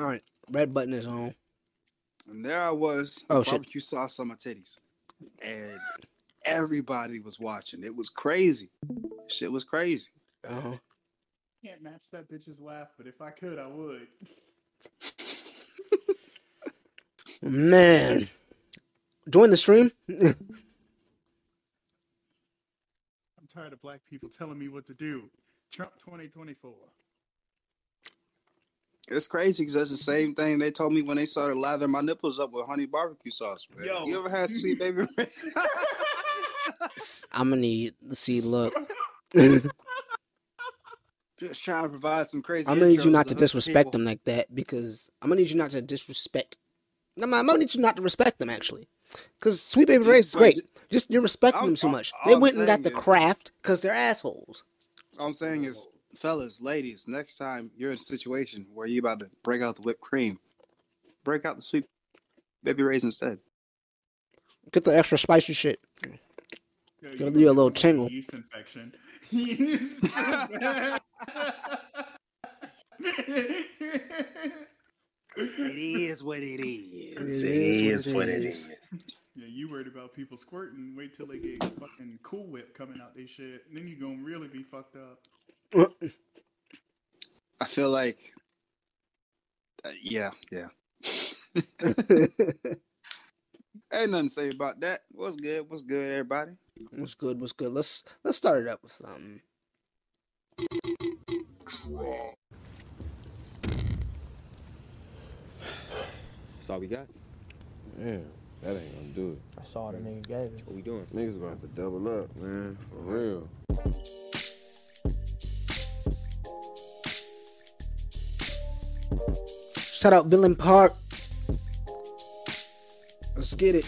All right, red button is on. And there I was, Oh, oh, shit. barbecue sauce on my titties, and everybody was watching. It was crazy. Shit was crazy. Huh. Can't match that bitch's laugh, but if I could, I would. Man, join the stream. I'm tired of black people telling me what to do. Trump 2024. It's crazy because that's the same thing they told me when they started lathering my nipples up with honey barbecue sauce. Man. Yo. You ever had sweet baby? Ray? I'm gonna need to see. Look, Just trying to provide some crazy. I'm gonna need you not to hook disrespect people. them like that because I'm gonna need you not to disrespect. I'm, I'm gonna need you not to respect them actually, because Sweet Baby Ray's is great. Just you're respecting I'm- them too much. They I'm went and got the is- craft because they're assholes. All I'm saying is, fellas, ladies, next time you're in a situation where you're about to break out the whipped cream, break out the sweet baby raisin instead. Get the extra spicy shit. Yo, Gonna you do a little tingle. Yeast infection. It is what it is. It is what it is. Yeah, you worried about people squirting. Wait till they get fucking Cool Whip coming out they shit. Then you gonna really be fucked up. I feel like, uh, yeah, yeah. Ain't nothing to say about that. What's good? What's good, everybody? What's good? What's good? Let's let's start it up with something. That's all we got. Man, that ain't gonna do it. I saw the nigga gave it. What we doing? Niggas gonna have to double up, man. For real. Shout out Villain Pack. Let's get it.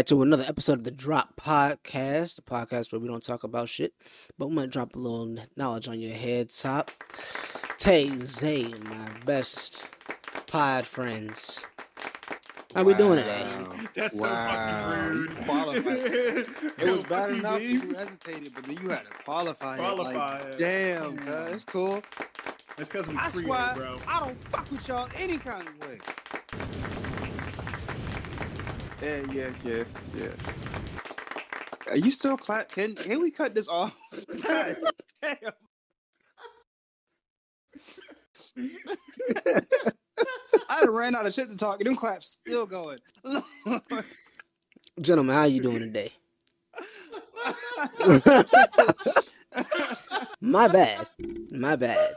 Back to another episode of the Drop Podcast, the podcast where we don't talk about shit, but we might drop a little knowledge on your head top. Tay Zay, my best pod friends. How we doing today? That's Wow, so fucking rude. qualified. It was bad enough B. you hesitated, but then you had to qualify, Qualify it. Like, it. damn, Come cuz on. it's cool. That's because we I Creole, swear, bro. I don't fuck with y'all any kind of way. Yeah, yeah, yeah, yeah. Are you still clap? Can can we cut this off? God damn. I done ran out of shit to talk, and them claps still going. Gentlemen, how you doing today? My bad. My bad.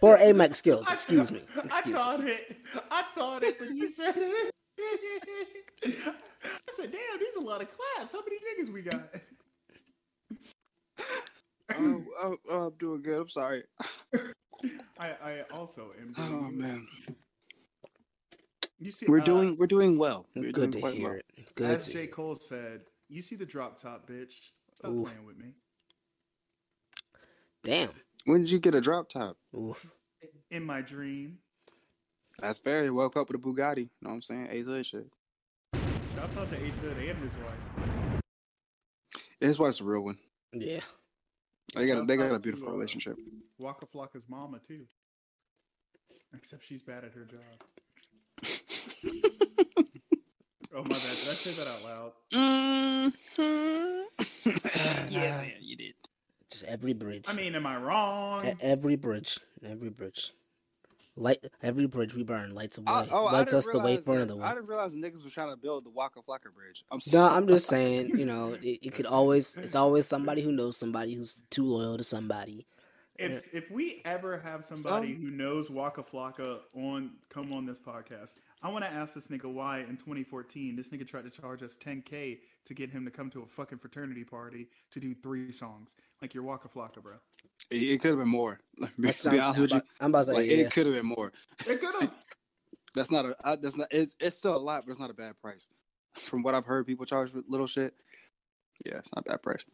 Poor AMAC skills, excuse me. I Excuse me. thought it. I thought it when you said it. I said, "Damn, these a lot of claps. How many niggas we got?" oh, oh, oh, I'm doing good. I'm sorry. I, I also am. Oh doing- man, you see, we're uh, doing we're doing well. We're Good doing to quite hear well. it. Good As J. Cole said, "You see the drop top, bitch. Stop Oof. playing with me." Damn. When did you get a drop top? Ooh. In my dream. That's fair. You woke up with a Bugatti. You know what I'm saying? Ace Hood shit. Shouts out to Ace Hood and his wife. His wife's a real one. Yeah. They got a, they got a beautiful to, uh, relationship. Waka Flocka's mama too. Except she's bad at her job. Oh my bad. Did I say that out loud? Mm-hmm. yeah, man, you did. Just every bridge. I mean, am I wrong? E- every bridge. Every bridge. Light every bridge we burn lights away. I, oh, lights us the way realize for that- another I one. didn't realize niggas was trying to build the Waka Flocka Bridge. I'm No. I'm just saying, you know, it, it could always it's always somebody who knows somebody who's too loyal to somebody. If uh, if we ever have somebody who knows Waka Flocka on come on this podcast, I want to ask this nigga why in 2014 this nigga tried to charge us 10k to get him to come to a fucking fraternity party to do three songs like your Waka Flocka, bro. It, it could have been more. Let me be honest I'm with you. about, I'm about to Like say, yeah. it could have been more. It could have. That's not a. I, that's not. It's it's still a lot, but it's not a bad price. From what I've heard, people charge for little shit. Yeah, it's not a bad price.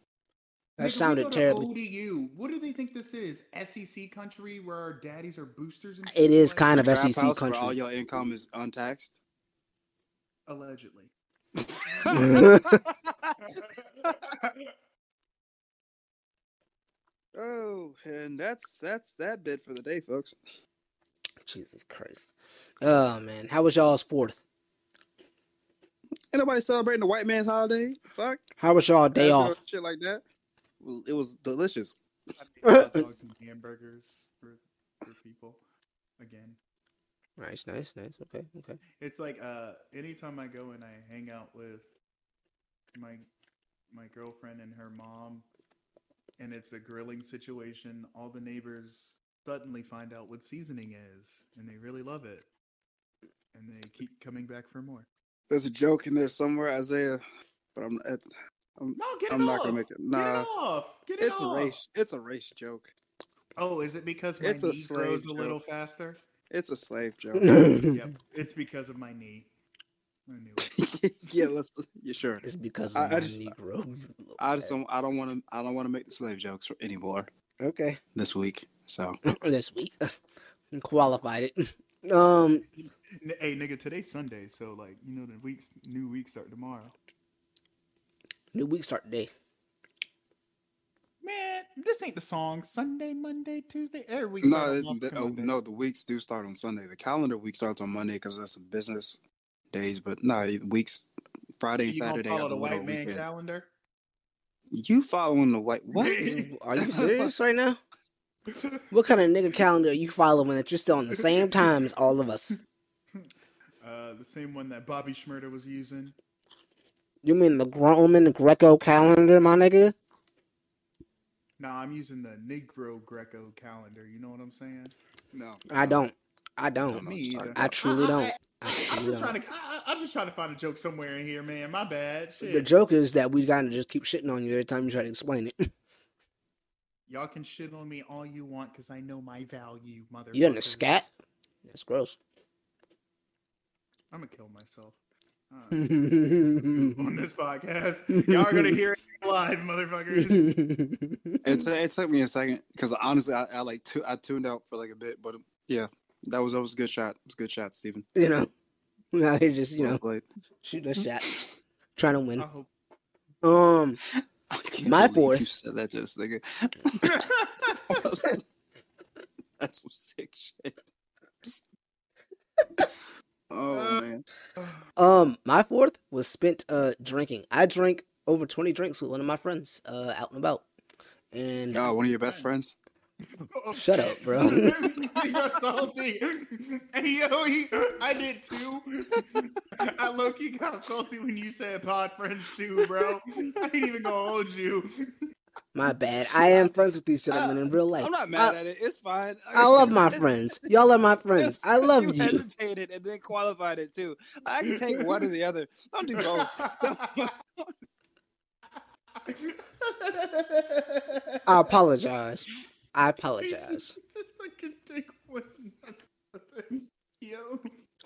that Nigga, sounded go to terrible. ODU. What do they think this is? SEC country where our daddies are boosters and It shit? Like, kind of SEC house where all country. your income is untaxed. allegedly. Oh, and that's that's that bit for the day, folks. Jesus Christ. Oh man, how was y'all's fourth? Ain't nobody celebrating the white man's holiday. Fuck. How was y'all day That's off? no Shit like that. It was, it was delicious. I dogs and hamburgers for, for people. Again, Nice, nice, nice. Okay, okay. it's like uh, anytime I go and I hang out with my my girlfriend and her mom, and it's a grilling situation. All the neighbors suddenly find out what seasoning is, and they really love it, and they keep coming back for more. There's a joke in there somewhere, Isaiah, but I'm at, I'm, No, get it I'm off. not gonna make it. Get Nah, it off. Get it it's a race. It's a race joke. Oh, is it because my It's a knee slave grows a little faster? It's a slave joke. yep, it's because of my knee. I knew it. yeah, let's. Yeah, sure. It's because I- of I my just- Negro. I just don't. I don't want to. I don't want to make the slave jokes anymore Okay. this week. So this week. Qualified it. Um Hey, nigga, today's Sunday, so like you know the week's new week start tomorrow. new week start today. Man, this ain't the song. Sunday, Monday, Tuesday, every week. no, it- the- oh, no. The weeks do start on Sunday. The calendar week starts on Monday because that's the business days. But no, the weeks Friday, you gonna Saturday follow are the the white man weekends. calendar? You following the white what? Are you serious right now? What kind of nigga calendar are you following that you're still on the same time as all of us? Uh, the same one that Bobby Shmurda was using. You mean the Roman Greco calendar, my nigga? Nah, I'm using the Negro Greco calendar. You know what I'm saying? no, I don't. I don't. Me either. I truly don't. I I'm just trying to. I, I- I'm just trying to find a joke somewhere in here, man. My bad. Shit. The joke is that we gotta just keep shitting on you every time you try to explain it. Y'all can shit on me all you want because I know my value, mother. You in a scat? That's gross. I'm gonna kill myself it's on this podcast. Y'all are gonna hear it live, motherfuckers. it, t- it took me a second because honestly, I, I like tu- I tuned out for like a bit, but yeah, that was that was a good shot. It was a good shot, Steven. you know, we out here just you Well know played. shooting a shot, trying to I win. hope. Um, I My believe fourth. You said that to this nigga. That's some sick shit. oh man. um, my fourth was spent uh drinking. I drank over twenty drinks with one of my friends uh out and about, and Oh, one of your best friends? Shut up, bro. You're salty. Hey yo, he, I did too. I low key got salty when you said pod friends too, bro. I ain't even gonna hold you. my bad. I am friends with these gentlemen in real life. I'm not mad I, at it. It's fine. I love my friends. Y'all are my friends. I love you. you. hesitated and then qualified it too. I can take one or the other. Don't do both. I apologize. I apologize. I can take one. Yo,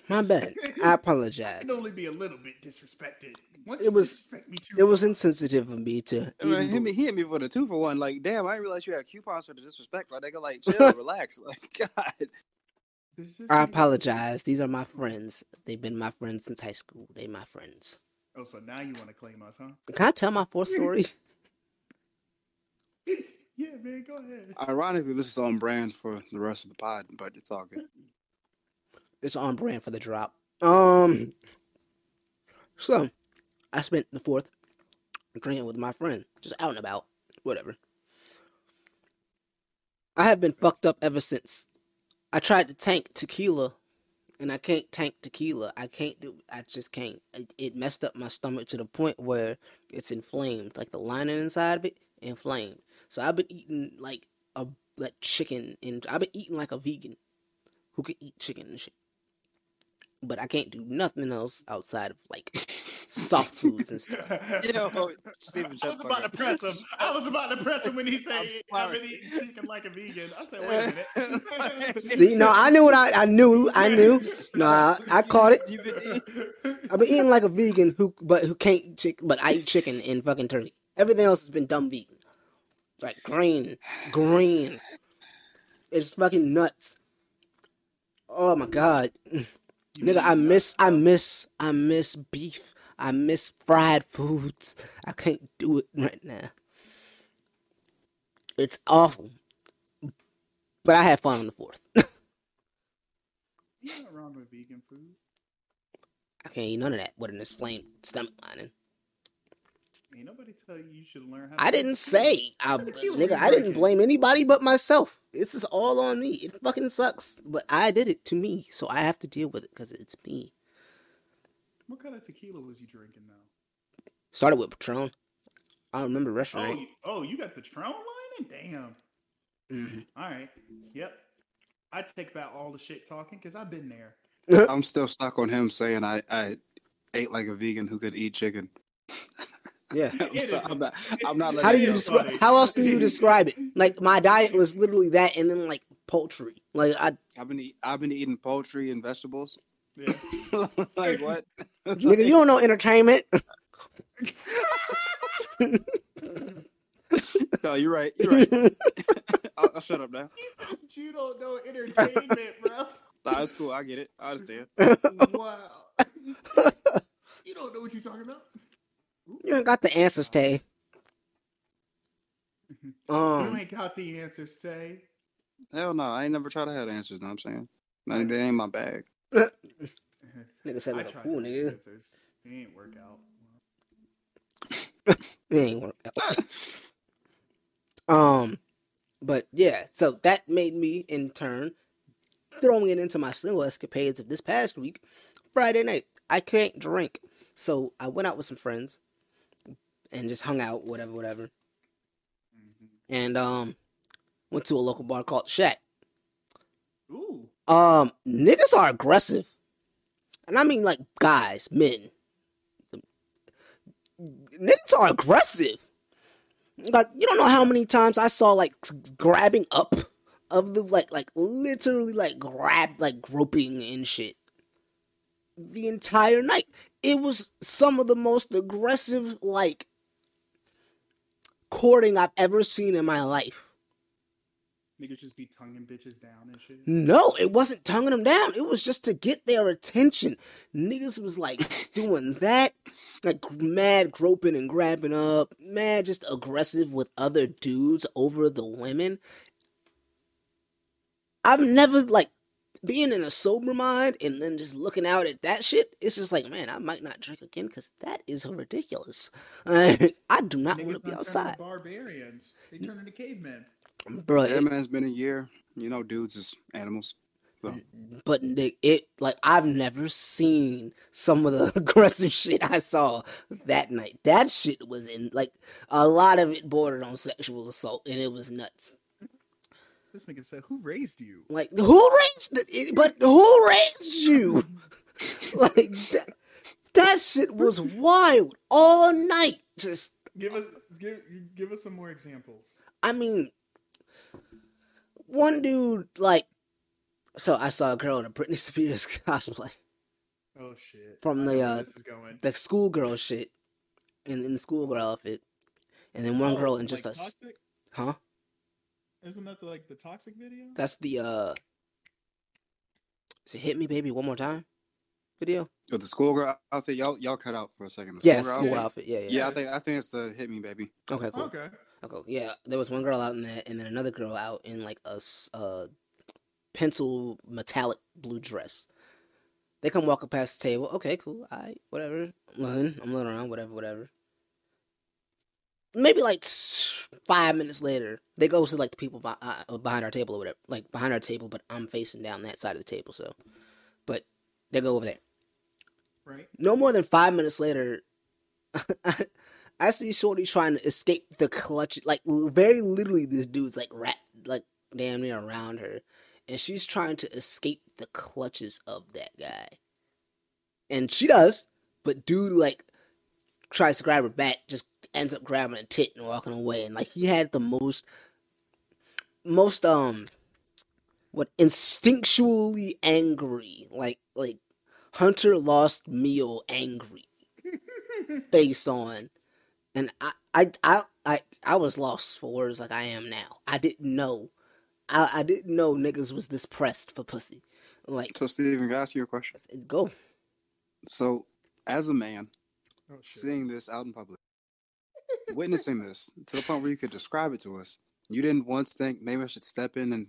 My bad. I apologize. can only be a little bit disrespected. Once It was- me too It was insensitive of me to. I mean, even hit me, he hit me for the two for one. Like, damn, I didn't realize you had coupons for the disrespect. Like, nigga, like, chill, relax. Like, God. I apologize. These are my friends. They've been my friends since high school. They my friends. Oh, so now you want to claim us, huh? Can I tell my fourth story? Yeah, man, go ahead. Ironically, this is on brand for the rest of the pod, but it's all good. It's on brand for the drop. Um. So, I spent the fourth drinking with my friend, just out and about, whatever. I have been fucked up ever since. I tried to tank tequila, and I can't tank tequila. I can't do. I just can't. It, it messed up my stomach to the point where it's inflamed, like the lining inside of it inflamed. So I've been eating like a like chicken, and I've been eating like a vegan who can eat chicken and shit. But I can't do nothing else outside of like soft foods and stuff. Yo, oh, Steven I was just about to press him. I was about to press him when he said, I'm "I've been eating chicken like a vegan." I said, "Wait a minute." See, no, I knew what I, I knew. I knew. No, I, I caught it. You've been eating- I've been eating like a vegan who, but who can't eat chicken. But I eat chicken and fucking turkey. Everything else has been dumb vegan. Like green, green. It's fucking nuts. Oh my god, nigga! I miss, I miss, I miss beef. I miss fried foods. I can't do it right now. It's awful. But I had fun on the fourth. You're not wrong with vegan food. I can't eat none of that with an inflamed stomach lining. Ain't nobody tell you you should learn how. to I didn't say, I, nigga. I didn't blame anybody but myself. This is all on me. It fucking sucks, but I did it to me, so I have to deal with it because it's me. What kind of tequila was you drinking though? Started with Patron. I don't remember Oh, restaurant. you, oh, you got the Tron lining? Damn. Mhm. All right. Yep. I take back all the shit talking because I've been there. I'm still stuck on him saying I, I ate like a vegan who could eat chicken. Yeah. I'm, so, I'm not. I'm not. How do you describe? funny. How else do you describe it? Like my diet was literally that, and then like poultry. Like I, I've been. Eat, I've been eating poultry and vegetables. Yeah. like what? nigga, you don't know entertainment. no, you're right. You're right. I'll, I'll shut up now. you don't know entertainment, bro. Nah, it's cool. I get it. I understand. Wow. you don't know what you're talking about. You ain't got the answers, Tay. you Um, ain't got the answers, Tay. Hell no. I ain't never tried to have the answers. Know what I'm saying? Nah, That ain't my bag. nigga said like a tried fool, nigga. answers. It ain't work out. It ain't work out. Um, but yeah, so that made me in turn throwing it into my single escapades of this past week. Friday night, I can't drink, so I went out with some friends and just hung out, whatever, whatever. And um, went to a local bar called Shack. Ooh. Um, niggas are aggressive, and I mean like guys, men. Niggas are aggressive. Like you don't know how many times I saw like grabbing up of the like like literally like grab like groping and shit. The entire night, it was some of the most aggressive like courting I've ever seen in my life. Niggas just be tonguing bitches down and shit. No, it wasn't tonguing them down. It was just to get their attention. Niggas was like doing that, like mad groping and grabbing up, mad just aggressive with other dudes over the women. I've never like being in a sober mind and then just looking out at that shit. It's just like, man, I might not drink again because that is ridiculous. I do not want to be outside, barbarians. They turn into cavemen. bro. Yeah, man. It's been a year. You know, dudes is animals. So, But Nick, it like I've never seen some of the aggressive shit I saw that night. That shit was in like a lot of it bordered on sexual assault, and it was nuts. This nigga said, "Who raised you?" Like who raised? But who raised you? like that, that shit was wild all night. Just Give us, give, give us some more examples. I mean, one dude like. So I saw a girl in a Britney Spears cosplay. Oh shit! From the, uh, this is going. the schoolgirl shit in, in the schoolgirl outfit, and then one Oh, girl in just like a toxic? huh? Isn't that the, like the toxic video? That's the uh, is it "Hit Me Baby One More Time" video? with the schoolgirl outfit, y'all y'all cut out for a second. The Yeah, schoolgirl school outfit? outfit. Yeah, yeah. Yeah, I think I think it's the hit me baby. Okay, cool. Okay. Okay, yeah. There was one girl out in that, and then another girl out in like a uh, pencil metallic blue dress. They come walking past the table. Okay, cool. All right, whatever. I'm looking. I'm looking around. Whatever, whatever. Maybe like t- five minutes later, they go to like the people beh- uh, behind our table or whatever, like behind our table, but I'm facing down that side of the table. So, but they go over there. Right. No more than five minutes later, I see Shorty trying to escape the clutch. Like very literally, this dude's like wrapped, like damn near around her, and she's trying to escape the clutches of that guy. And she does, but dude like tries to grab her back, just ends up grabbing a tit and walking away. And like he had the most, most um, what instinctually angry, like like Hunter lost meal angry face on, and I I I I I was lost for words like I am now. I didn't know, I I didn't know niggas was this pressed for pussy. Like So, Steven, can I ask you a question? go. So, as a man, Oh, shit. seeing this out in public, witnessing this to the point where you could describe it to us, you didn't once think maybe I should step in and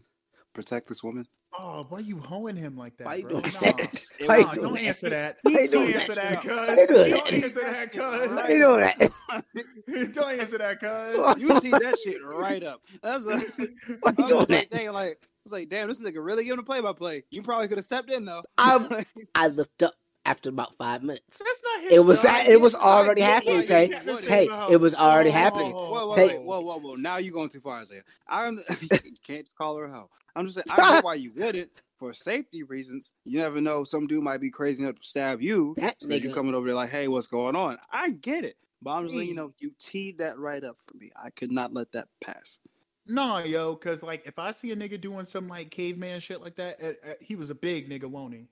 protect this woman? Oh, why you hoeing him like that? Why you bro? doing Nah. that? It Why you Nah, was- doing don't answer that. Why you Don't doing answer that? that, cuz. Why you Don't answer that, cuz. How you doing that? Don't answer that, cuz. You teed that shit right up. That's a. Why I you was doing that? like, dang, like, I was like, damn, this nigga really giving a play by play. You probably could have stepped in though. I I looked up after about five minutes. That's not his It was that it was already happening, you Tay. Hey, it was already happening. Whoa, whoa, Hey. whoa, whoa, whoa! Now you're going too far, Isaiah. I'm can't call her a hoe. I'm just saying I get why you wouldn't for safety reasons. You never know, some dude might be crazy enough to stab you. That So you nigga- coming over there like, hey, what's going on? I get it, but I'm just letting you know you teed that right up for me. I could not let that pass. No, yo, cause like if I see a nigga doing some like caveman shit like that, uh, uh, he was a big nigga, won't he?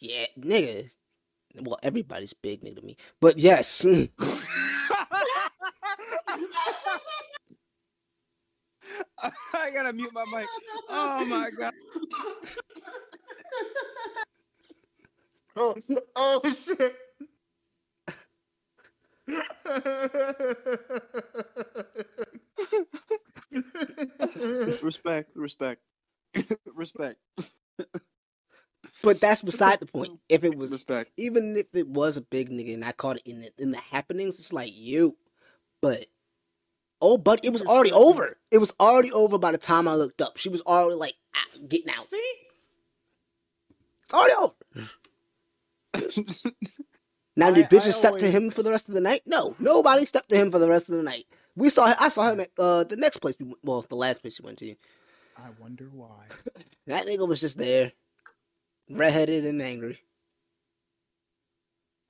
Yeah, nigga. Well, everybody's big nigga to me, but yes. I gotta mute my mic. Oh my god. Oh, oh shit. Respect, respect, respect, But that's beside the point. If it was respect. even if it was a big nigga and I caught it in the, in the happenings, it's like you. But oh, but it was already over. It was already over by the time I looked up. She was already like ah, getting out. See? It's already over. Now, I- did I bitches step to him for the rest of the night? No, nobody stepped to him for the rest of the night. We saw. I saw him at uh, the next place. We well, the last place we went to. I wonder why. That nigga was just there, redheaded and angry.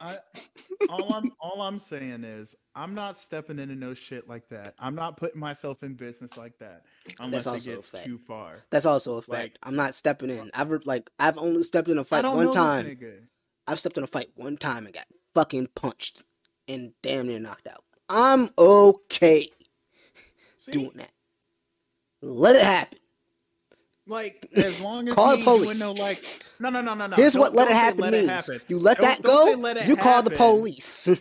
I, all I'm all I'm saying is I'm not stepping into no shit like that. I'm not putting myself in business like that unless it also a gets fact. too far. That's also a fact. Like- I'm not stepping in. I've like I've only stepped in a fight don't one know time. I've stepped in a fight one time and got fucking punched and damn near knocked out. I'm okay See? doing that. Let it happen. Like as long as Call he the police. no like no no no no no. Here's Don't- what let it happen let means. happen. You let Don't- that go. let it you call the police.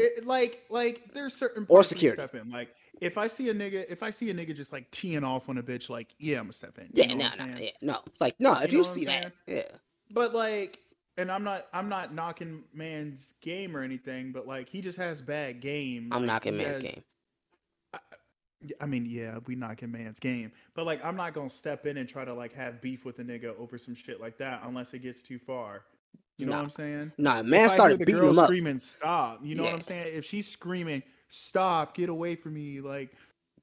It, like like there's certain Or security. Step in. Like if I see a nigga, if I see a nigga just like teeing off on a bitch, like yeah, I'm gonna step in. You yeah, no, no, yeah, no. Like no. If You you, know see that, yeah. But like, and I'm not I'm not knocking man's game or anything, but like he just has bad game. I'm Like, knocking man's has- game. I mean, yeah, we knocking man's game, but like I'm not gonna step in and try to like have beef with a nigga over some shit like that unless it gets too far. You know Nah. what I'm saying? Nah, If man hear started the beating girl him up. screaming, "Stop!" You know what I'm saying? If she's screaming, "Stop! Get away from me!" Like,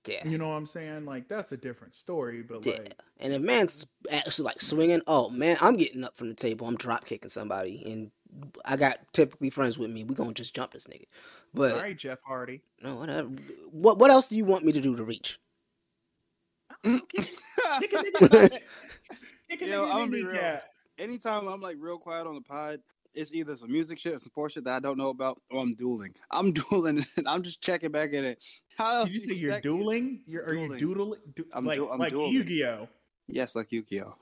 Yeah, you know what I'm saying? Like that's a different story. But yeah. like, And if man's actually like swinging, oh man, I'm getting up from the table. I'm drop kicking somebody, and I got typically friends with me. We gonna just jump this nigga. But all right, Jeff Hardy. no, whatever. What what else do you want me to do to reach? Kick a nigga, kick a Yo, I'ma be real. kneecap. Anytime I'm like real quiet on the pod, it's either some music shit or some sports shit that I don't know about, or I'm dueling. I'm dueling, and I'm just checking back at it. How else Did you do say you're dueling? You're, are you doodling? Du- I'm like du- I'm like dueling. Yu-Gi-Oh. Yes, like Yu-Gi-Oh.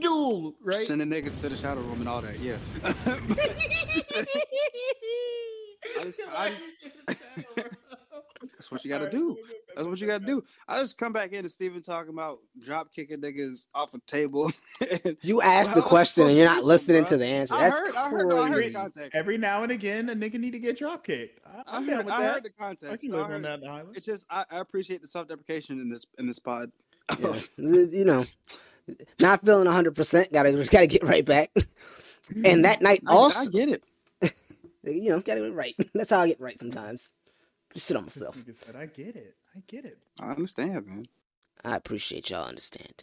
Duel, right? Sending niggas to the shadow room and all that. Yeah. I just, I just, that's what you gotta do. That's what you got to do. I just come back in and Steven talking about drop kicking niggas off a table. You asked the Well, I was question and you're not listening bruh. to the answer. I That's heard, I heard, no, I heard the crazy. context. Every now and again, a nigga need to get drop kicked. I, I I'm down heard, with I heard the context. I live on heard- that island. It's just I, I appreciate the self deprecation in this in this pod. Yeah. you know, not feeling 100%, gotta, gotta get right back. And that night I, I get it. you know, gotta get right. That's how I get right sometimes. Just sit on myself. nigga said, "I get it. I get it." I understand, man. I appreciate y'all understanding.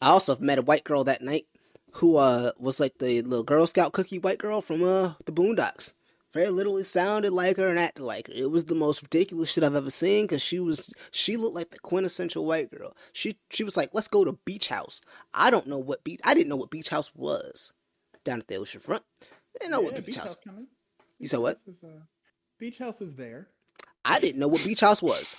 I also met a white girl that night who uh was like the little Girl Scout cookie white girl from uh the Boondocks. Very literally sounded like her and acted like her. It was the most ridiculous shit I've ever seen because she was she looked like the quintessential white girl. She she was like, "Let's go to Beach House." I don't know what beach. I didn't know what Beach House was down at the ocean front. Didn't know what Yeah, Beach, House. kinda- You said what? Uh, beach house is there. I didn't know what beach house was.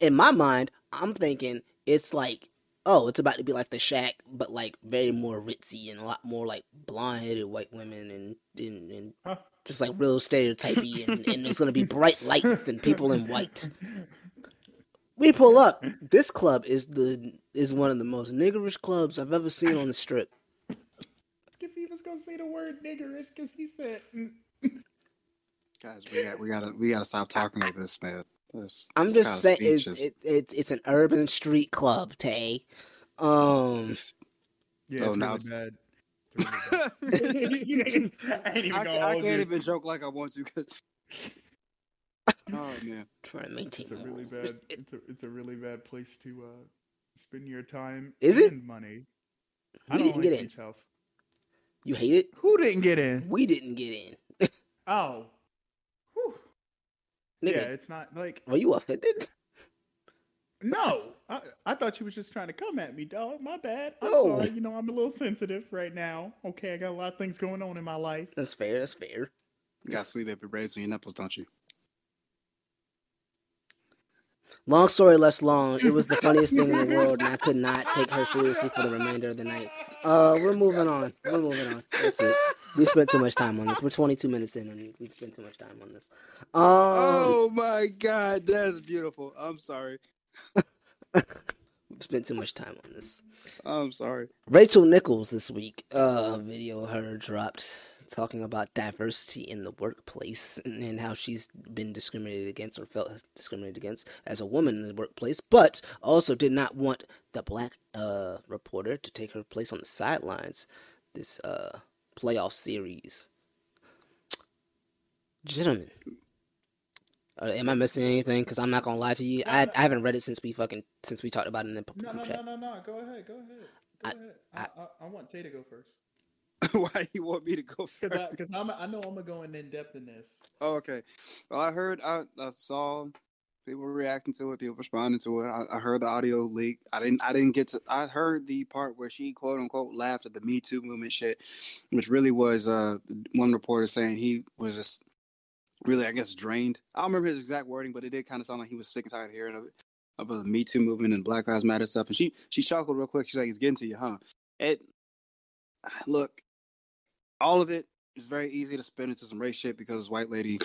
In my mind, I'm thinking it's like, oh, it's about to be like the shack, but like very more ritzy and a lot more like blonde headed white women and and, and Huh. Just like real stereotypy and, and it's gonna be bright lights and people in white. We pull up. This club is the is one of the most niggerish clubs I've ever seen on the strip. If he was gonna say the word niggerish, because he said, mm, Guys, we got we gotta we gotta stop talking like this, man. This, I'm this just saying it's, is- it, it's it's an urban street club, Tay. Um, this- "Yeah, Oh, it's now it's- bad." It's really bad. I I, gonna I can't even joke like I want to because. Oh man, trying to maintain It's a really morals. bad. It's a it's a really bad place to uh spend your time. Is it? money? We I don't didn't like get in. house. You hate it? Who didn't get in? We didn't get in. Oh, Whew. Nigga, yeah. It's not like were you offended? No. I, I thought you was just trying to come at me, dog. My bad. I'm No. sorry. You know I'm a little sensitive right now. Okay, I got a lot of things going on in my life. That's fair. That's fair. you got sweet baby braids on your nipples, don't you? Long story less long. It was the funniest thing in the world, and I could not take her seriously for the remainder of the night. Uh, we're moving on. We're moving on. That's it. We spent too much time on this. We're 22 minutes in, and we've spent too much time on this. Um, Oh my god, that's beautiful. I'm sorry. We've spent too much time on this. I'm sorry. Rachel Nichols this week, uh, a video of her dropped talking about diversity in the workplace and, and how she's been discriminated against or felt discriminated against as a woman in the workplace, but also did not want the black uh, reporter to take her place on the sidelines this uh, playoff series. Gentlemen, uh, am I missing anything? Because I'm not gonna lie to you, I, I haven't read it since we fucking since we talked about it in the No, group no, chat. no, no, no. Go ahead. Go ahead. Go I- ahead. I, I, I want Tay to go first Why do you want me to go first? because I'm I know I'm gonna go in in depth in this. Oh, okay. Well, I heard, I, I saw people reacting to it, people responding to it. I, I heard the audio leak. I didn't, I didn't get to. I heard the part where she quote unquote laughed at the Me Too movement shit, which really was uh one reporter saying he was just really, I guess, drained. I don't remember his exact wording, but it did kind of sound like he was sick and tired of hearing of it, of the Me Too movement and Black Lives Matter stuff. And she she chuckled real quick. She's like, "It's getting to you, huh?" It look, all of it is very easy to spin into some race shit because white lady,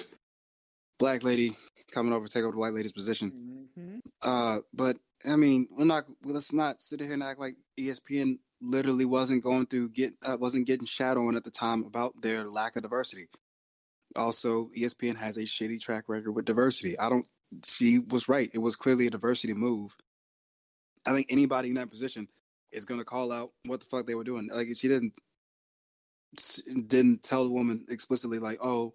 black lady coming over to take over the white lady's position. Mm-hmm. Uh, but I mean, we're not. Let's not sit here and act like ESPN literally wasn't going through get uh, wasn't getting shadowing at the time about their lack of diversity. Also, ESPN has a shitty track record with diversity. I don't. She was right. It was clearly a diversity move. I think anybody in that position is going to call out what the fuck they were doing. Like she didn't didn't tell the woman explicitly like, "Oh,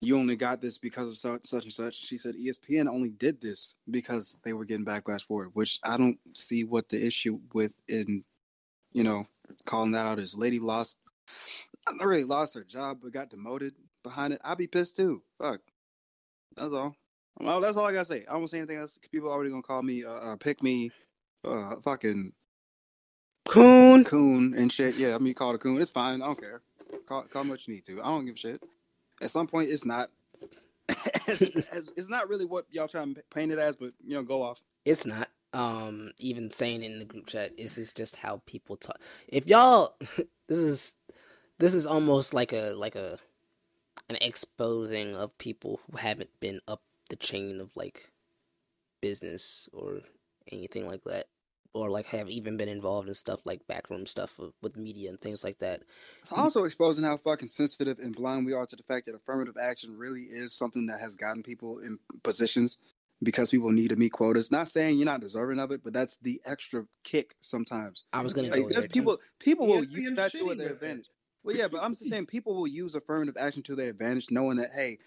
you only got this because of such, such and such." She said ESPN only did this because they were getting backlash for it, which I don't see what the issue with in, you know, calling that out is. Lady lost, not really lost her job, but got demoted behind it. I'd be pissed too. Fuck, that's all. Well, that's all I gotta say. I won't say anything else. People already gonna call me, uh, uh pick me, uh, fucking Coon. coon and shit. Yeah, I mean, call it a coon. It's fine. I don't care. Call, call me what you need to. I don't give a shit. At some point, it's not. it's, it's, it's not really what y'all trying to paint it as, but you know, go off. It's not. Um, even saying in the group chat, this is just how people talk. If y'all, this is, this is almost like a like a, an exposing of people who haven't been up the chain of like business or anything like that, or like have even been involved in stuff like backroom stuff with, with media and things like that. It's also exposing how fucking sensitive and blind we are to the fact that affirmative action really is something that has gotten people in positions because people need to meet quotas. Not saying you're not deserving of it, but that's the extra kick sometimes. I was gonna Like, go there's there too. people people will ESPN use that to their advantage. Well, yeah, but I'm just saying people will use affirmative action to their advantage, knowing that hey,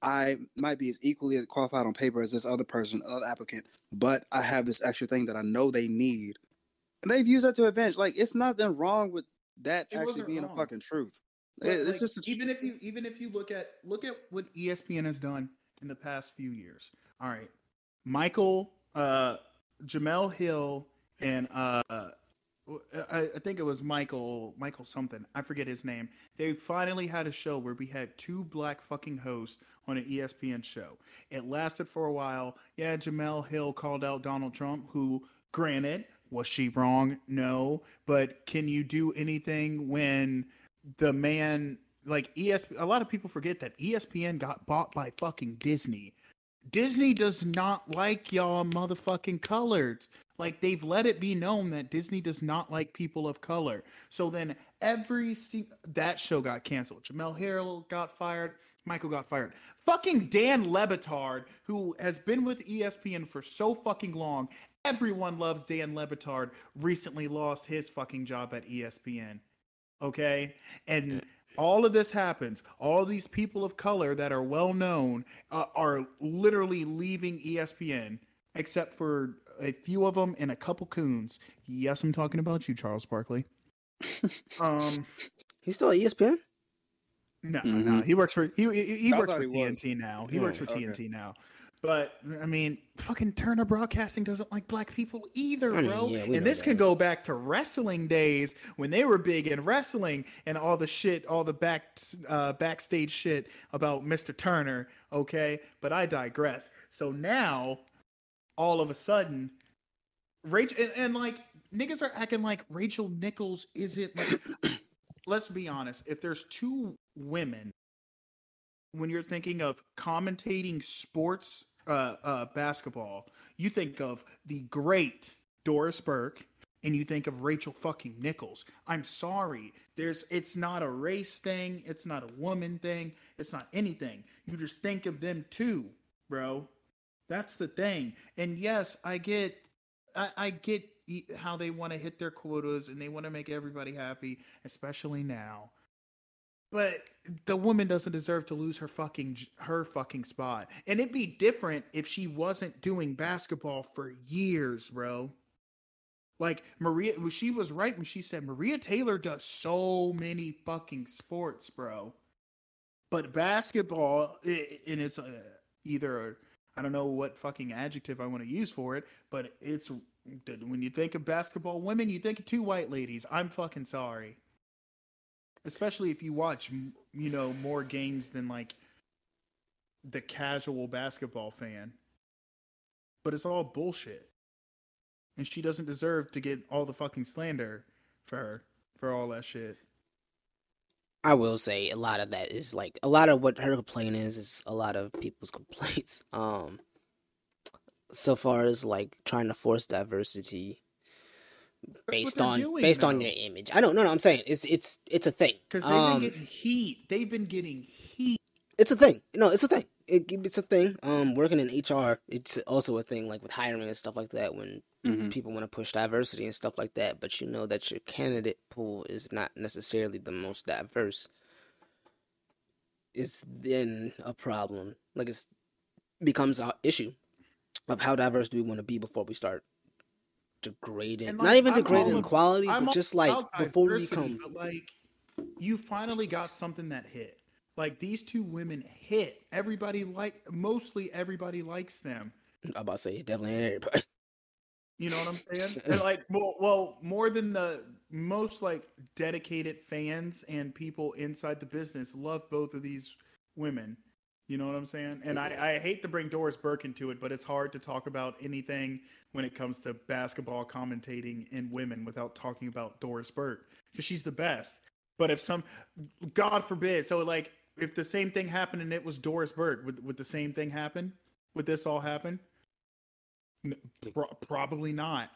I might be as equally as qualified on paper as this other person, other applicant, but I have this extra thing that I know they need, and they've used that to advantage. Like it's nothing wrong with that It actually being wrong. a fucking truth. But, it's like, just a, even if you even if you look at look at what ESPN has done in the past few years. All right, Michael, uh, Jemele Hill, and uh, I, I think it was Michael Michael something. I forget his name. They finally had a show where we had two black fucking hosts on an ESPN show. It lasted for a while. Yeah, Jemele Hill called out Donald Trump, who, granted, was she wrong? No, but can you do anything when the man like ESP? A lot of people forget that ESPN got bought by fucking Disney. Disney does not like y'all motherfucking coloreds. Like they've let it be known that Disney does not like people of color. So then every se- that show got canceled. Jemele Hill got fired. Michael got fired. Fucking Dan Le Batard, who has been with ESPN for so fucking long. Everyone loves Dan Le Batard. Recently lost his fucking job at ESPN. Okay, and all of this happens. All these people of color that are well known uh, are literally leaving ESPN, except for a few of them and a couple coons. Yes, I'm talking about you, Charles Barkley. um, He's still at ESPN. no, Mhm. no, he works for he he, he works for he was. TNT now. He Yeah, works for okay. TNT now. But I mean, fucking Turner Broadcasting doesn't like black people either, I mean, bro. yeah, and this can go back to wrestling days when they were big in wrestling and all the shit, all the back uh, backstage shit about Mr. Turner. Okay, but I digress. So now, all of a sudden, Rachel and, and like niggas are acting like Rachel Nichols isn't like. let's be honest. If there's two women when you're thinking of commentating sports uh, uh, basketball, you think of the great Doris Burke and you think of Rachel fucking Nichols. I'm sorry. There's it's not a race thing, it's not a woman thing, it's not anything. You just think of them too, bro. That's the thing. And yes, I get I, I get how they want to hit their quotas and they want to make everybody happy, especially now. But the woman doesn't deserve to lose her fucking her fucking spot. And it'd be different if she wasn't doing basketball for years, bro. Like Maria, she was right when she said Maria Taylor does so many fucking sports, bro. But basketball, and it's uh, either I don't know what fucking adjective I want to use for it, but it's when you think of basketball women, you think of two white ladies. I'm fucking sorry. Especially if you watch, you know, more games than like the casual basketball fan. But it's all bullshit. And she doesn't deserve to get all the fucking slander for her for all that shit. I will say a lot of that is like a lot of what her complaint is is a lot of people's complaints. Um, so far as like trying to force diversity based on doing, based on your image. I don't know. No, I'm saying it's it's it's a thing. Because they've Um, been getting heat. They've been getting. It's a thing. No, it's a thing. It, it's a thing. Um, working in HR, it's also a thing. Like with hiring and stuff like that, when Mhm. people want to push diversity and stuff like that, but you know that your candidate pool is not necessarily the most diverse. It's then a problem. Like it's becomes an issue of how diverse do we want to be before we start degrading. And, not even I'm degrading all ab- quality, I'm but just like before we diversity, become. but, like you finally got something that hit. Like these two women hit. Everybody like mostly everybody likes them. I'm about to say definitely everybody. You know what I'm saying? And like, well, well, more than the most like dedicated fans and people inside the business love both of these women. You know what I'm saying? And I, I hate to bring Doris Burke into it, but it's hard to talk about anything when it comes to basketball commentating in women without talking about Doris Burke because she's the best. But if some, God forbid, so like if the same thing happened and it was Doris Burke, would, would the same thing happen? Would this all happen? Pro- probably not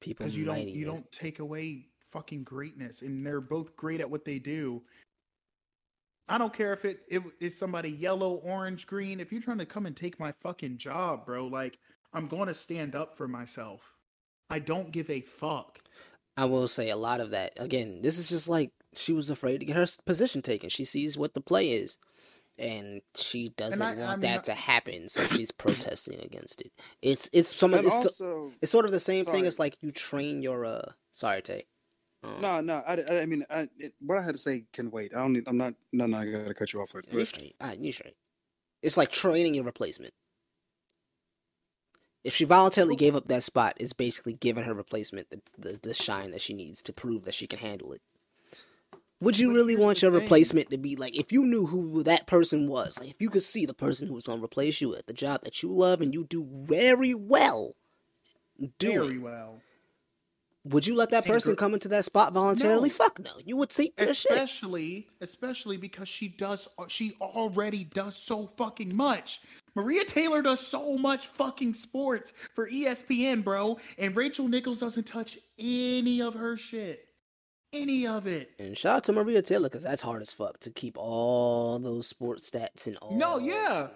People because you don't you man. don't take away fucking greatness and they're both great at what they do i don't care if it, it is somebody yellow orange green if you're trying to come and take my fucking job bro like i'm going to stand up for myself i don't give a fuck I will say a lot of that. Again, this is just like she was afraid to get her position taken. She sees what the play is, and she doesn't I- want I mean, that I- to happen. So she's protesting against it. It's it's some of it's, also, it's sort of the same thing sorry. as like you train your uh. Sorry, Tay. Um, no, no. I, I, I mean, I, it, what I had to say can wait. I don't need. I'm not. No, no. I gotta cut you off. For it. You straight. You straight. It's like training your replacement. If she voluntarily gave up that spot, it's basically giving her replacement the, the, the shine that she needs to prove that she can handle it. Would you really want your replacement to be like if you knew who that person was, like if you could see the person who was gonna replace you at the job that you love and you do very well do very it, well would you let that person come into that spot voluntarily? No. Fuck no. You would take especially especially because she does uh, she already does so fucking much maria taylor does so much fucking sports for espn bro and rachel nichols doesn't touch any of her shit any of it. And shout out to Maria Taylor because that's hard as fuck to keep all those sports stats and all. no yeah.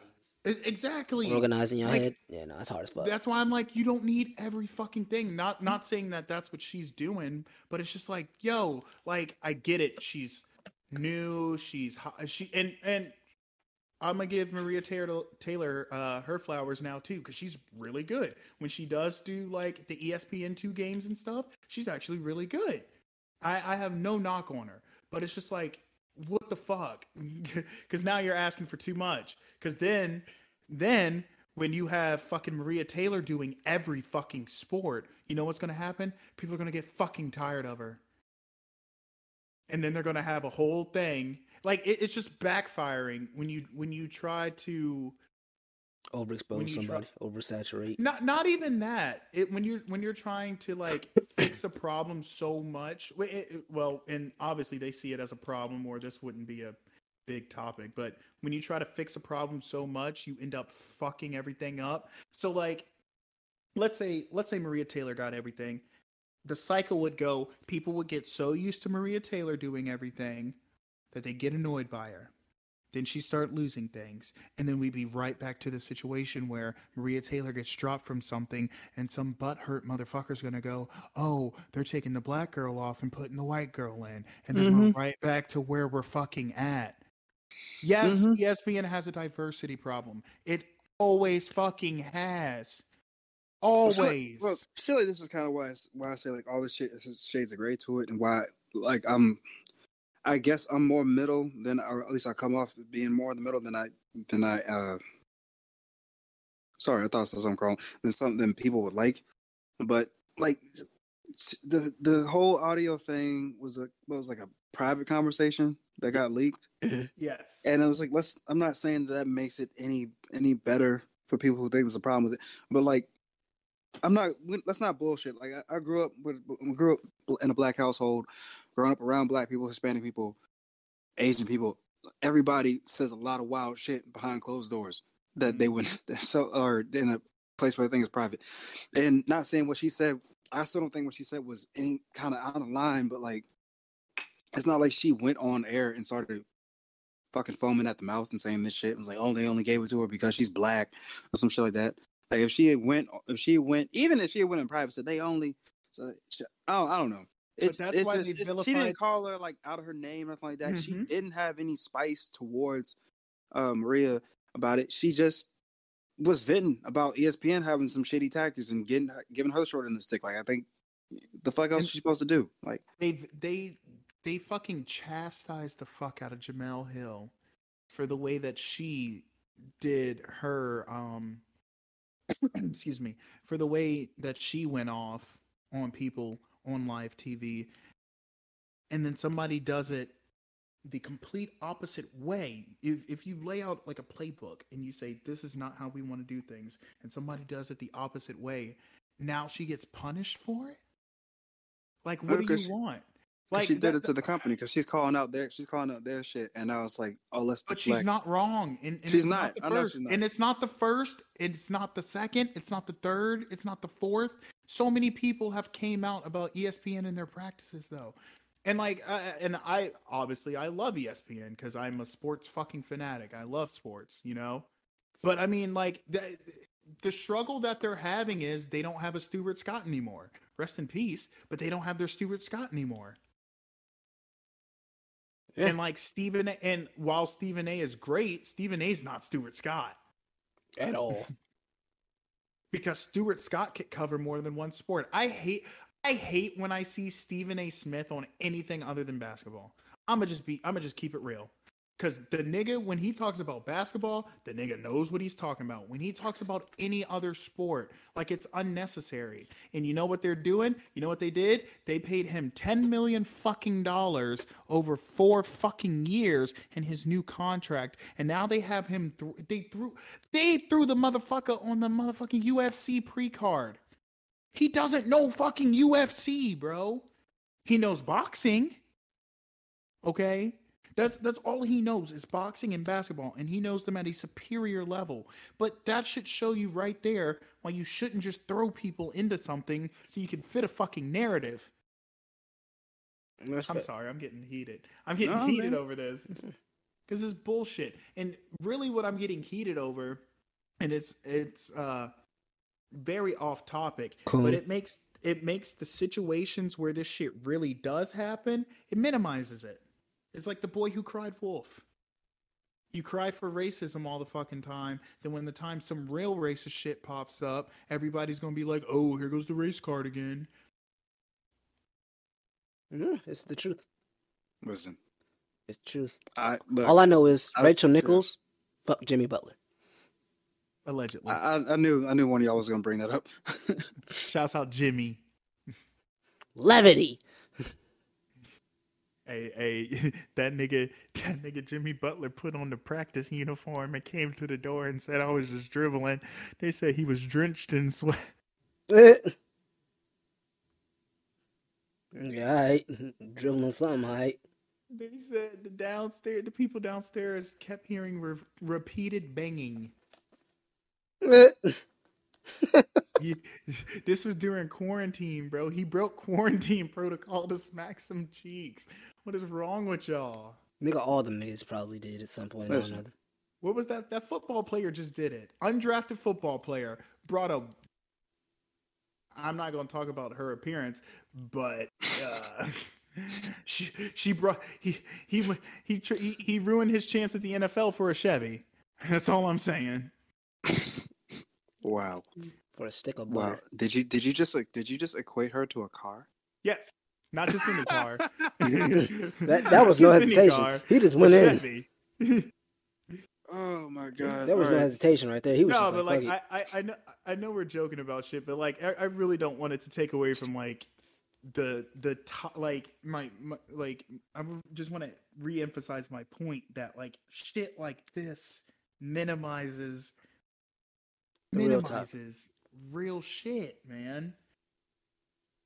exactly. Organizing your Like, head. Yeah, no, that's hard as fuck. that's why i'm like you don't need every fucking thing. Not not saying that that's what she's doing but it's just like yo like i get it. She's new. She's hot she and and i'm gonna give maria taylor taylor uh her flowers now too because she's really good. When she does do like the E espn2 games and stuff she's actually really good i i have no knock on her but it's just like what the fuck because now you're asking for too much because then then when you have fucking Maria Taylor doing every fucking sport, you know what's going to happen? People are going to get fucking tired of her. And then they're going to have a whole thing. Like it, it's just backfiring when you when you try to Overexpose you try- somebody, oversaturate. not not even that. It when you're when you're trying to like fix a problem so much. it- well, and obviously they see it as a problem, or this wouldn't be a big topic. But when you try to fix a problem so much, you end up fucking everything up. So like, let's say let's say Maria Taylor got everything. The cycle would go. People would get so used to Maria Taylor doing everything that they get annoyed by her. Then she start losing things, and then we'd be right back to the situation where Maria Taylor gets dropped from something, and some butthurt motherfucker's gonna go, "Oh, they're taking the black girl off and putting the white girl in," and then we're mm-hmm. right back to where we're fucking at. Yes, E ESPN has a diversity problem. It always fucking has. Well, Always. silly- Well, silly. This is kind of why I, s- why I say like all this shit is shades of gray to it, and why like I'm. I guess I'm more middle than, or at least I come off being more in the middle than I than I. uh Sorry, I thought saw something wrong. Than something people would like, but like the the whole audio thing was a was like a private conversation that got leaked. yes. And I was like, let's. I'm not saying that makes it any any better for people who think there's a problem with it, but like, I'm not. Let's not bullshit. Like, I, I grew up with, grew up in a black household, growing up around black people, Hispanic people, Asian people. Everybody says a lot of wild shit behind closed doors that they mm-hmm. would so or in a place where everything is private. And not saying what she said. I still don't think what she said was any kind of out of line, but like, it's not like she went on air and started fucking foaming at the mouth and saying this shit. and was like, oh, they only gave it to her because she's black or some shit like that. Like if she had went, if she went, even if she went in private, said they only. So I don't, I don't know. It's, that's it's why they it's, she didn't call her like out of her name or nothing like that. She Mhm. didn't have any spice towards uh, Maria about it. She just was venting about ESPN having some shitty tactics and getting giving her short of the stick. Like I think the fuck else And- she supposed to do? Like they they they fucking chastised the fuck out of Jemele Hill for the way that she did her um excuse me for the way that she went off on people on live TV and then somebody does it the complete opposite way if if you lay out like a playbook and you say this is not how we want to do things and somebody does it the opposite way now she gets punished for it like what do Because- you want Like she did that- it to the company because she's calling out their she's calling out their shit, and I was like, oh, let's But deflect. she's not wrong. And, and She's it's not. the I know she's not. And it's not the first. and It's not the second. It's not the third. It's not the fourth. So many people have came out about ESPN and their practices, though. And like, uh, and I obviously I love ESPN because I'm a sports fucking fanatic. I love sports, you know. But I mean, like the the struggle that they're having is they don't have a Stuart Scott anymore. Rest in peace. But they don't have their Stuart Scott anymore. Yeah. And like Stephen, and while Stephen A is great, Stephen A is not Stuart Scott At all. because Stuart Scott could cover more than one sport. I hate, I hate when I see Stephen A Smith on anything other than basketball. I'm gonna just be, I'm gonna just keep it real. Cause the nigga, when he talks about basketball, the nigga knows what he's talking about. When he talks about any other sport, like it's unnecessary. And you know what they're doing? You know what they did? They paid him 10 million fucking dollars over four fucking years in his new contract. And now they have him, th- they threw, they threw the motherfucker on the motherfucking UFC pre card. He doesn't know fucking UFC, bro. He knows boxing. Okay? That's that's all he knows is boxing and basketball, and he knows them at a superior level. But that should show you right there why you shouldn't just throw people into something so you can fit a fucking narrative. That's I'm fair. sorry, I'm getting heated. I'm getting No, heated man. over this because it's bullshit. And really, what I'm getting heated over, and it's it's uh very off topic, Cool. but it makes it makes the situations where this shit really does happen, it minimizes it. It's like the boy who cried wolf. You cry for racism all the fucking time. Then when the time some real racist shit pops up, everybody's gonna be like, "Oh, here goes the race card again." Yeah, it's the truth. Listen, It's the truth. I look, All I know is I s- Rachel yeah. Nichols, fuck Jimmy Butler. Allegedly. I, I, I knew I knew one of y'all was gonna bring that up. Shouts out Jimmy. Levity. Hey, hey, that nigga, that nigga Jimmy Butler put on the practice uniform and came to the door and said I was just dribbling. They said he was drenched in sweat. Yeah, all right. Dribbling something, all right. They said the downstairs, the people downstairs kept hearing re- repeated banging. This was during quarantine, bro. He broke quarantine protocol to smack some cheeks. What is wrong with y'all? Nigga, all the niggas probably did at some point or another. What was that? That football player just did it. Undrafted football player brought a. I'm not going to talk about her appearance, but uh, she she brought he he he he he ruined his chance at the NFL for a Chevy. That's all I'm saying. wow, For a stick of butter. wow. Did you did you just like did you just equate her to a car? Yes, not just in the car. That that was no hesitation. He just went in. Oh my god, There was no Alright. hesitation right there. He was no, just but like, like. I, I, I know I know we're joking about shit, but like I, I really don't want it to take away from like the the to- like my, my like I just want to reemphasize my point that like shit like this minimizes The real minimizes real shit, man.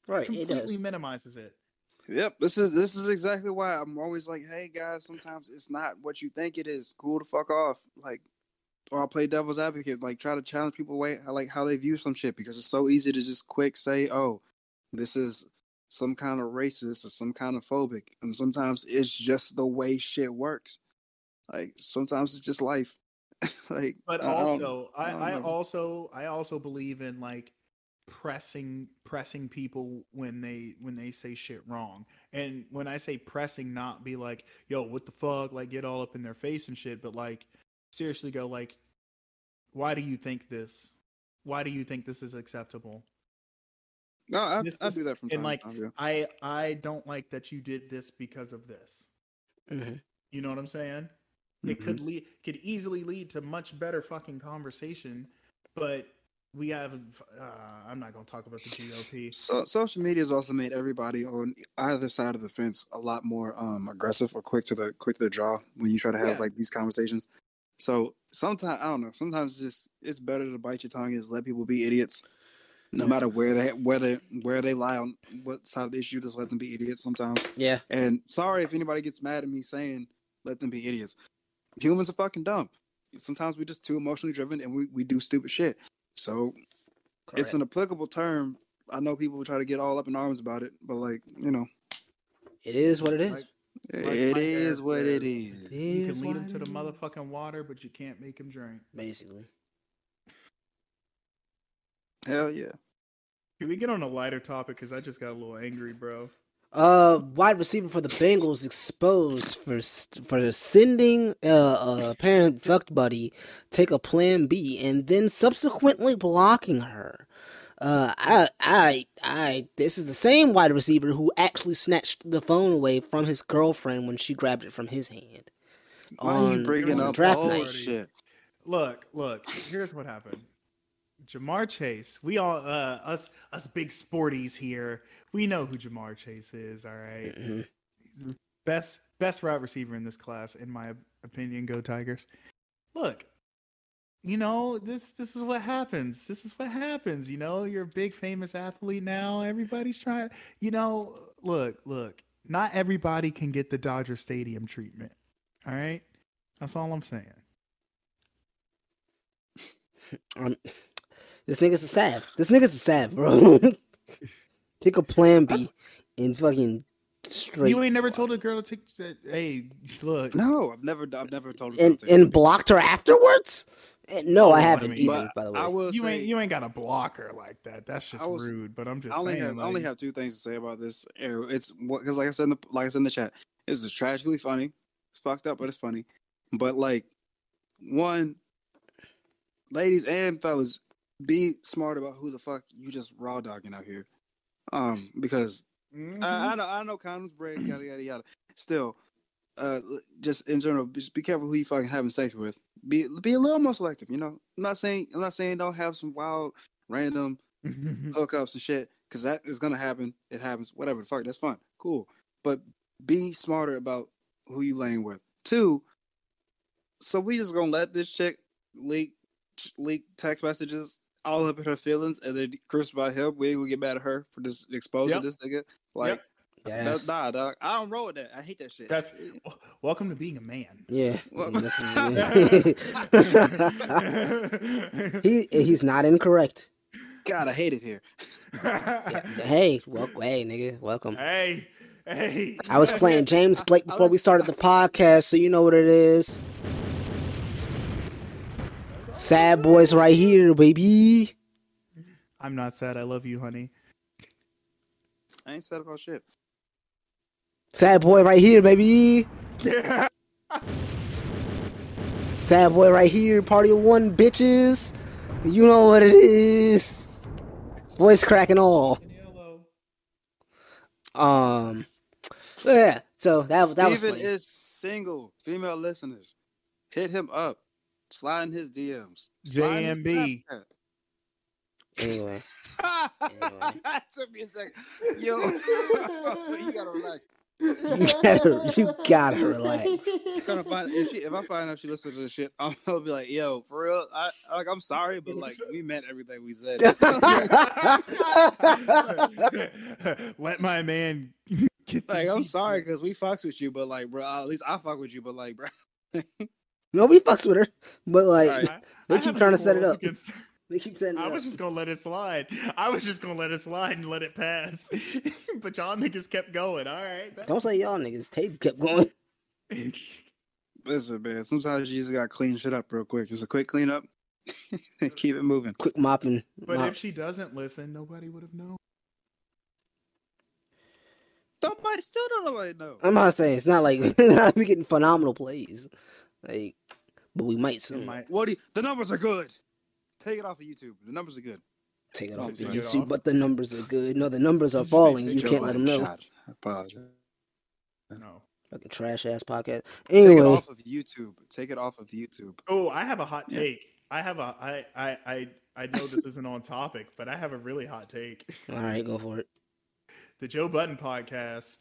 Right, it. Completely minimizes it. Yep, this is this is exactly why I'm always like, hey guys, sometimes it's not what you think it is. Cool to fuck off, like, or I'll play devil's advocate, like try to challenge people way like how they view some shit because it's so easy to just quick say, oh, this is some kind of racist or some kind of phobic, and sometimes it's just the way shit works. Like sometimes it's just life. like, But I also, I, don't I also, I also believe in like pressing, pressing people when they when they say shit wrong. And when I say pressing, not be like, "Yo, what the fuck?" Like get all up in their face and shit, but like seriously go like, "Why do you think this? Why do you think this is acceptable?" no, I, this I is- do that from time and like time, yeah. I I don't like that you did this because of this. Mhm. You know what I'm saying? It could lead could easily lead to much better fucking conversation, but we have uh, I'm not going to talk about the GOP. So social media has also made everybody on either side of the fence a lot more um, aggressive or quick to the quick to the draw when you try to have Yeah. like these conversations. So sometimes I don't know. Sometimes it's just it's better to bite your tongue and just let people be idiots. No matter where they whether where they lie on what side of the issue, just let them be idiots sometimes. Yeah. And sorry if anybody gets mad at me saying let them be idiots. Humans are fucking dumb. Sometimes we're just too emotionally driven and we, we do stupid shit. So it's an applicable term. I know people try to get all up in arms about it, but like, you know, It is what it is. Like- it Mike is what said, it is. It You is can lead what him to the motherfucking water, but you can't make him drink. Basically. Hell yeah. Can we get on a lighter topic? Because I just got a little angry, bro. Uh, wide receiver for the Bengals exposed for for sending uh, a apparent fucked buddy take a Plan B and then subsequently blocking her. Uh, I, I, I. This is the same wide receiver who actually snatched the phone away from his girlfriend when she grabbed it from his hand. Why are on- you bringing on up draft all night. shit? Look, look. Here's what happened. Ja'Marr Chase. We all, uh, us, us big sporties here. We know who Ja'Marr Chase is. All right. Mhm. best best route receiver in this class, in my opinion. Go Tigers! Look, you know this this is what happens. This is what happens. You know, you're a big famous athlete now. Everybody's trying. You know, look, look. Not everybody can get the Dodger Stadium treatment. All right, that's all I'm saying. Um, this nigga's a sav. This nigga's a sav, bro. Take a Plan B and fucking straight You ain't never told a girl to take that. Hey, look. No, I've never I've never told her and to take and it. blocked her afterwards. No, Oh, I I haven't mean, either. By the way, I will You say ain't you ain't got to block her like that. That's just was- rude. But I'm just I only saying. have I only have two things to say about this. Eh, It's because like I said in the, like I said in the chat, this is tragically funny. It's fucked up, but it's funny. But like one, ladies and fellas, be smart about who the fuck you just raw dogging out here. Um, because Mhm. I, I know I know condoms break yada yada yada. Still, uh, just in general, just be careful who you fucking having sex with. Be be a little more selective. You know, I'm not saying I'm not saying don't have some wild random hookups and shit because that is gonna happen. It happens. Whatever the fuck, that's fine, cool. But be smarter about who you laying with. Two. So we just gonna let this chick leak leak text messages all up in her feelings and then crucify him. We ain't gonna get mad at her for just exposing Yep. this nigga. Like Deadass. that's nah, dog. I don't roll with that. I hate that shit. That's welcome to being a man. yeah. Well- This is- he he's not incorrect. God, I hate it here. Hey, well, hey, nigga, welcome. hey, hey. I was playing James Blake before we started the podcast, so you know what it is. Sad boys right here, baby. I'm not sad. I love you, honey. I ain't sad about shit. Sad boy right here, baby. Yeah. Sad boy right here, party of one, bitches. You know what it is. Voice cracking all. Um, yeah. So that that was Steven funny. is single. Female listeners, hit him up. Slide in his DMs. Slide in his JMB. Snapchat. anyway. Took me a second. Yo, you gotta relax. You gotta, you gotta relax. Gonna find if she if I find out she listens to this shit, I'm gonna be like, yo, for real. I like I'm sorry, but like we meant everything we said. Let my man get like I'm sorry because we fucks with you, but like, bro, at least I fuck with you, but like, bro, no, we fucks with her, but like Alright. I- they I keep have trying to set it up. they keep setting it I up. was just gonna let it slide. I was just gonna let it slide and let it pass. but y'all niggas kept going. All right. Don't say y'all niggas. Tape kept going. listen, man. Sometimes you just gotta clean shit up real quick. Just a quick cleanup, keep it moving. Quick mopping. But mop. if she doesn't listen, nobody would have known. Nobody still don't nobody know. I'm not saying it's not like we're not be getting phenomenal plays, like, but we might It soon. might- What do you, the numbers are good. Take it off of YouTube. The numbers are good. Take it off I'm the saying. Take it YouTube, off. but the numbers are good. No, the numbers are Did you say falling. You can't let them Biden know. shot. I apologize. No. Fucking trash ass podcast. Take it Anyway, off of YouTube. Take it off of YouTube. Oh, I have a hot Yeah. take. I have a I I I I know this isn't on topic, but I have a really hot take. all right, go for it. The Joe Budden podcast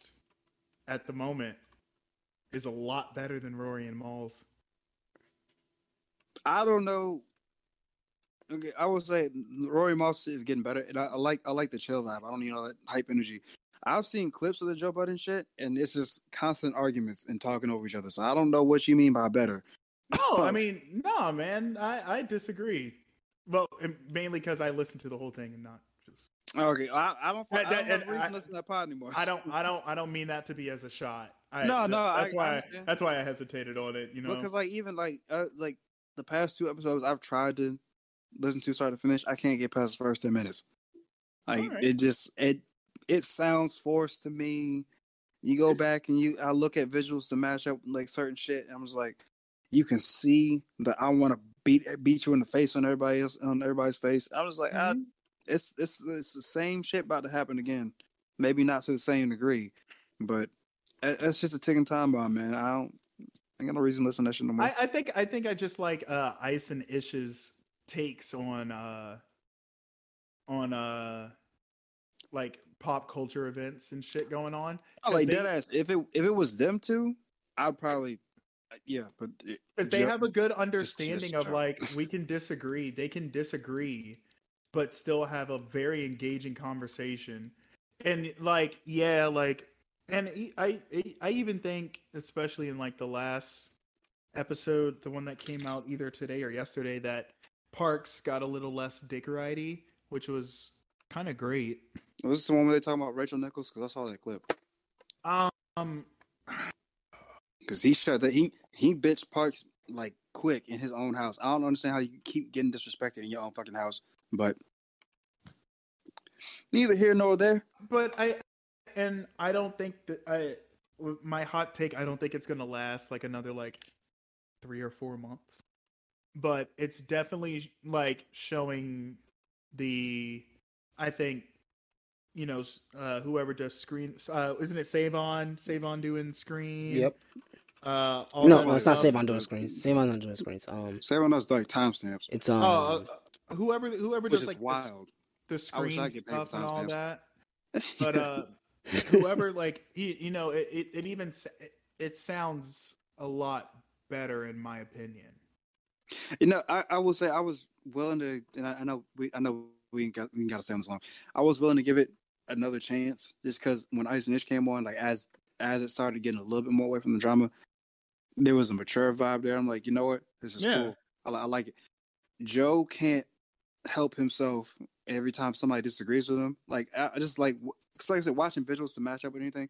at the moment is a lot better than Rory and Mal's. I don't know. Okay, I would say Rory Moss is getting better, and I, I like I like the chill vibe. I don't need all that hype energy. I've seen clips of the Joe Budden shit, and it's just constant arguments and talking over each other. So I don't know what you mean by better. No, I mean, no, man. I, I disagree. Well, mainly because I listened to the whole thing and not just. Okay, I, I don't. I That- don't have reason I- listen to that pod anymore. I don't. I don't. I don't mean that to be as a shot. I, No, no, That's I why. understand. that's why I hesitated on it. You know. because like even like uh, like the past two episodes I've tried to listen to start to finish, I can't get past the first ten minutes. Like Alright. it just it it sounds forced to me. You go back and you I look at visuals to match up like certain shit. And I'm just like, you can see that I want to beat beat you in the face on everybody else on everybody's face. I was like, ah, Mhm. it's it's it's the same shit about to happen again. Maybe not to the same degree, but that's just a ticking time bomb, man. I don't. I ain't got no reason to listen to that shit no more. I, I think. I think I just like uh, Ice and Ish's takes on uh, on uh, like pop culture events and shit going on. I like they- dead ass. If it if it was them two, I'd probably uh, yeah. But because they have a good understanding of like we can disagree they can disagree but still have a very engaging conversation and like yeah like and I, I even think especially in like the last episode the one that came out either today or yesterday that parks got a little less dickerighty which was kind of great was this the one where they talking about Rachel Nichols? Because I saw that clip. um Because he shut that he he bitch Parks like quick in his own house. I don't understand how you keep getting disrespected in your own fucking house. But neither here nor there. but I and I don't think that I my hot take I don't think it's going to last like another like 3 or 4 months. But it's definitely like showing the I think you know uh whoever does screen uh isn't it Save On Save On doing screen Yep. uh all No, no, it's not stuff. Save on doing screens. Save on doing screens. Um, Everyone else like timestamps. it's um. Oh, uh, whoever whoever Which does like the s- wild. the I wish screen I could pay for stuff and all timestamps. that. But uh, whoever like you, you know, it, it, it even it, it sounds a lot better in my opinion. You know, I, I will say I was willing to, and I, I know we, I know we ain't got we ain't got to stay on this long. I was willing to give it another chance, just because when Ice and Ish came on, like as as it started getting a little bit more away from the drama, there was a mature vibe there. I'm like, you know what, this is Yeah. cool. I, I like it. Joe can't help himself every time somebody disagrees with him. Like I I just like, it's like I said, watching visuals to match up with anything.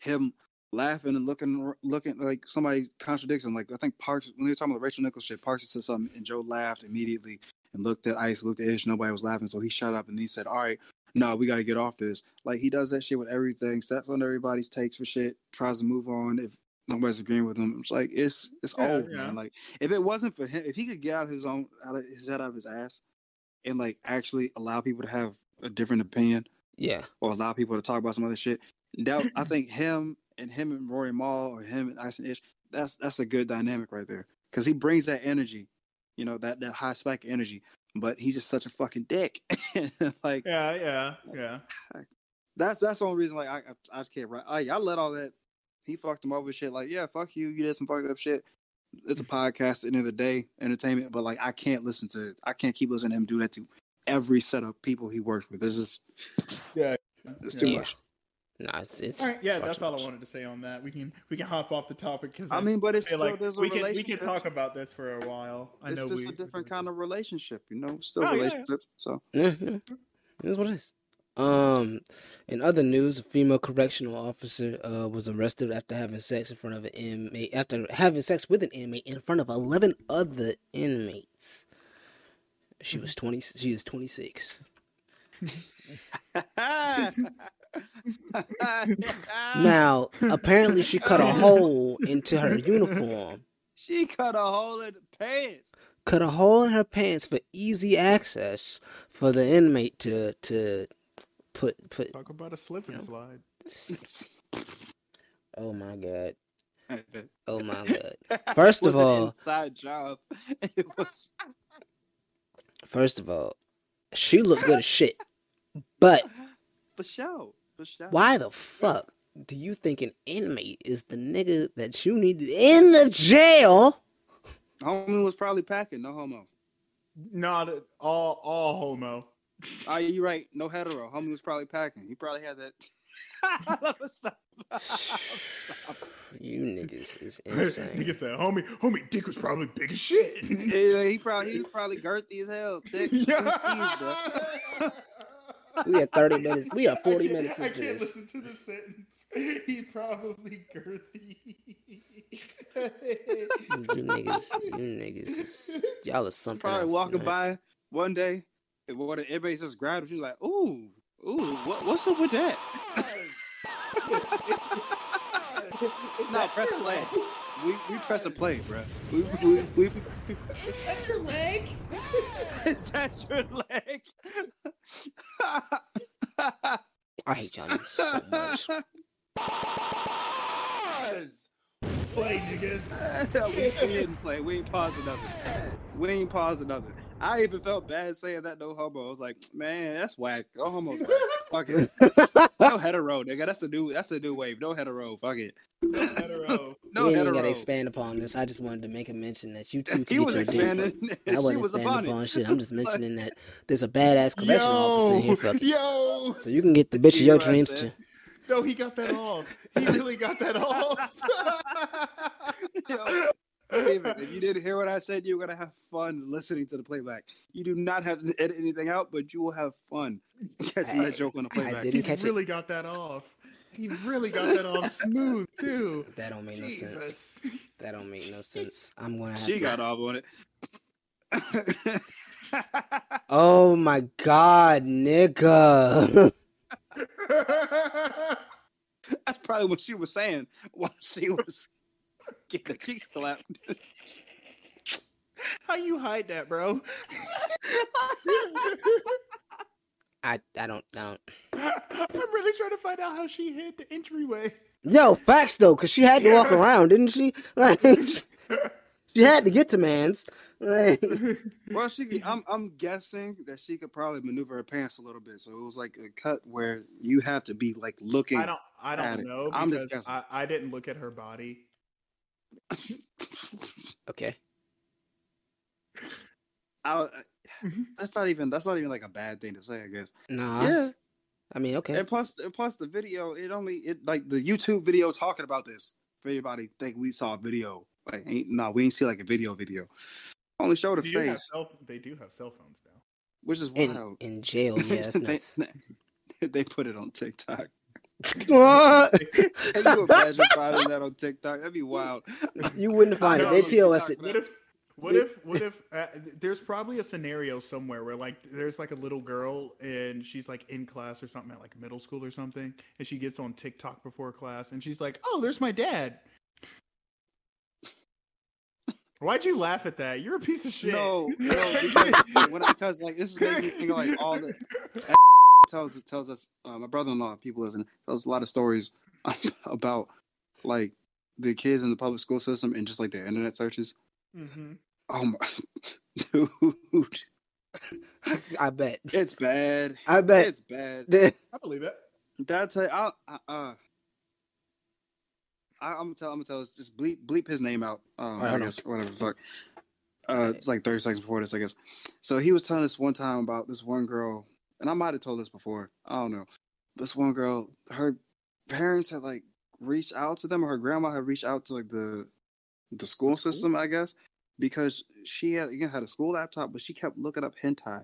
Him laughing and looking looking like somebody contradicts him. Like I think Parks when they were talking about the Rachel Nichols shit, Parks said something and Joe laughed immediately and looked at Ice, looked at Ish, nobody was laughing, so he shut up and he said, All right, no, we gotta get off this. Like he does that shit with everything, steps on everybody's takes for shit, tries to move on if nobody's agreeing with him. It's like it's it's Yeah, old, yeah. man. Like if it wasn't for him, if he could get out of his own out of his head out of his ass and like actually allow people to have a different opinion yeah. or allow people to talk about some other shit. That I think him and him and Rory Mal or him and Ice and Ish, that's that's a good dynamic right there. Cause he brings that energy, you know, that that high spike energy. But he's just such a fucking dick. like Yeah, yeah, yeah. that's that's the only reason. Like I I, I just can't. Right, I, I let all that. He fucked him over shit. Like yeah, fuck you. You did some fucked up shit. It's a podcast. At the end of the day, entertainment. But like I can't listen to. I can't keep listening to him do that to every set of people he works with. This is Yeah. it's too Yeah. much. No, it's it's. All right, yeah, that's too all I wanted to say on that. We can we can hop off the topic because I mean, but it's still like there's a we can we can talk about this for a while. I it's know just we, a different kind of relationship, you know. Still Oh, yeah, yeah. So Yeah, yeah. That's what it is. Um, in other news, a female correctional officer uh, was arrested after having sex in front of an inmate. After having sex with an inmate in front of eleven other inmates. She was twenty. She is twenty six. Now, apparently, she cut a hole into her uniform. she cut a hole in the pants. cut a hole in her pants for easy access for the inmate to to put put talk about a slip and slide. oh my god oh my god First of was an all- inside job. It was first of all she looked good as shit but for sure. For sure. why the fuck do you think an inmate is the nigga that you need in the jail Homie was probably packing. No homo. Not at all all homo. Oh, you right. No hetero. Homie was probably packing. He probably had that. Stop. stop. You niggas is Nigga insane. said, homie, homie dick was probably big as shit. Yeah, he probably he was probably girthy as hell. Thick. Yeah. Skis, bro. we are 30 minutes. We are 40 I can't- minutes I into can't this. listen to the sentence. He probably girthy. You niggas, you niggas is y'all are something. probably else, walking man. by one day, and what everybody just grabbed him. She was like, "Ooh, ooh, what, what's up with that?" it's not press play. We we press a play, bro. We we, we Is that your leg? is that your leg? I hate y'all so much. Play, nigga. we, we didn't play. We ain't pausing nothing. We ain't pausing nothing. I even felt bad saying that no homo. I was like, man, that's whack. No homo's whack. Fuck it. No hetero, nigga. That's a new that's a new wave. No hetero. Fuck it. No Hetero. No we ain't hetero. gotta expand upon this. I just wanted to make a mention that you two can he was expanding. I wasn't was expanding upon upon it. shit. I'm just mentioning that there's a badass correctional officer in here Yo, fucking. yo. So you can get the bitch of your know what I dreams said? to. No, he got that off. He really got that off. Yo, Steven, if you didn't hear what I said, you're gonna have fun listening to the playback. You do not have to edit anything out, but you will have fun catching that joke on the I playback. didn't he catch it. really got that off. He really got that off smooth too. That don't make no sense. That don't make no sense. I'm gonna have She to. got off on it. Oh my god, nigga. That's probably what she was saying while she was getting the cheek slapped. How you hide that, bro? I I don't I don't. I'm really trying to find out how she hid the entryway. Yo, facts though, cause she had to walk around, didn't she? Like, she had to get to man's. Like, Well, she. could- I'm. I'm guessing that she could probably maneuver her pants a little bit. So it was like a cut where you have to be like looking. I don't. I don't know. I'm just discussing. I, I didn't look at her body. Okay. I, uh, mm-hmm. that's not even. That's not even like a bad thing to say. I guess. Nah. Yeah. I mean, okay. And plus, and plus the video. It only. It like the YouTube video talking about this. For anybody think we saw a video, like ain't no, we ain't see like a video. Video. Only showed her Do face, cell, they do have cell phones now. which is In wild. in jail, yeah, they, they put it on TikTok. What? Can you imagine finding that on TikTok? That'd be wild. you wouldn't find it. know, They TOS it. What if? What if? What if? Uh, there's probably a scenario somewhere where like there's like a little girl and she's like in class or something at like middle school or something, and she gets on TikTok before class and she's like, "Oh, there's my dad." Why'd you laugh at that? You're a piece of shit. No, no, because, when, because like this is making me think of like all the tells tells us uh, my brother-in-law people listen tells us a lot of stories about like the kids in the public school system and just like their internet searches. hmm Oh my, dude, I bet. it's bad. I bet. It's bad. I believe it. That's it. I, I, uh, I, I'm gonna tell. I'm gonna tell. us just bleep bleep his name out. Um, Alright, I hold on. guess whatever. Fuck. Uh, it's like 30 seconds before this, I guess. So he was telling us one time about this one girl, and I might have told this before. I don't know. This one girl, her parents had like reached out to them, or her grandma had reached out to like the the school system, I guess, because she had again had a school laptop, but she kept looking up hentai.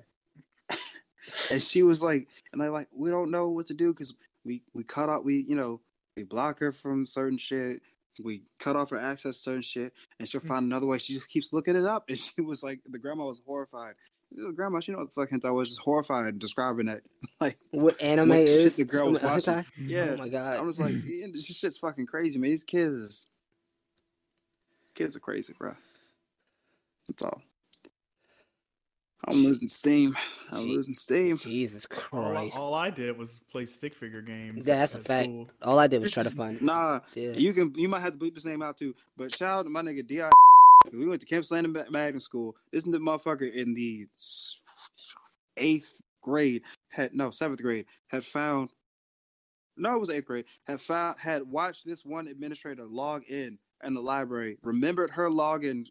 and she was like, and they like, we don't know what to do because we we cut out, we you know, we block her from certain shit. We cut off her access to certain shit, and she'll mm. find another way. She just keeps looking it up, and she was like, the grandma was horrified. The grandma, she know what the fuck hentai was, just horrified describing that. Like, What anime What shit is? the girl was watching. hentai? yeah, Oh my god. I was like, yeah, this shit's fucking crazy, man. These kids, kids are crazy, bro. That's all. I'm losing steam. I'm Gee. losing steam. Jesus Christ. all I did was play stick figure games. Yeah, that's a fact. school. All I did was try to find it. Nah, Yeah. you can you might have to bleep his name out too. But shout out to my nigga Di. We went to Camp Slandon Ma- Magnet School. This is the motherfucker in the eighth grade had no seventh grade had found. No, it was eighth grade. Had found had watched this one administrator log in in the library. Remembered her login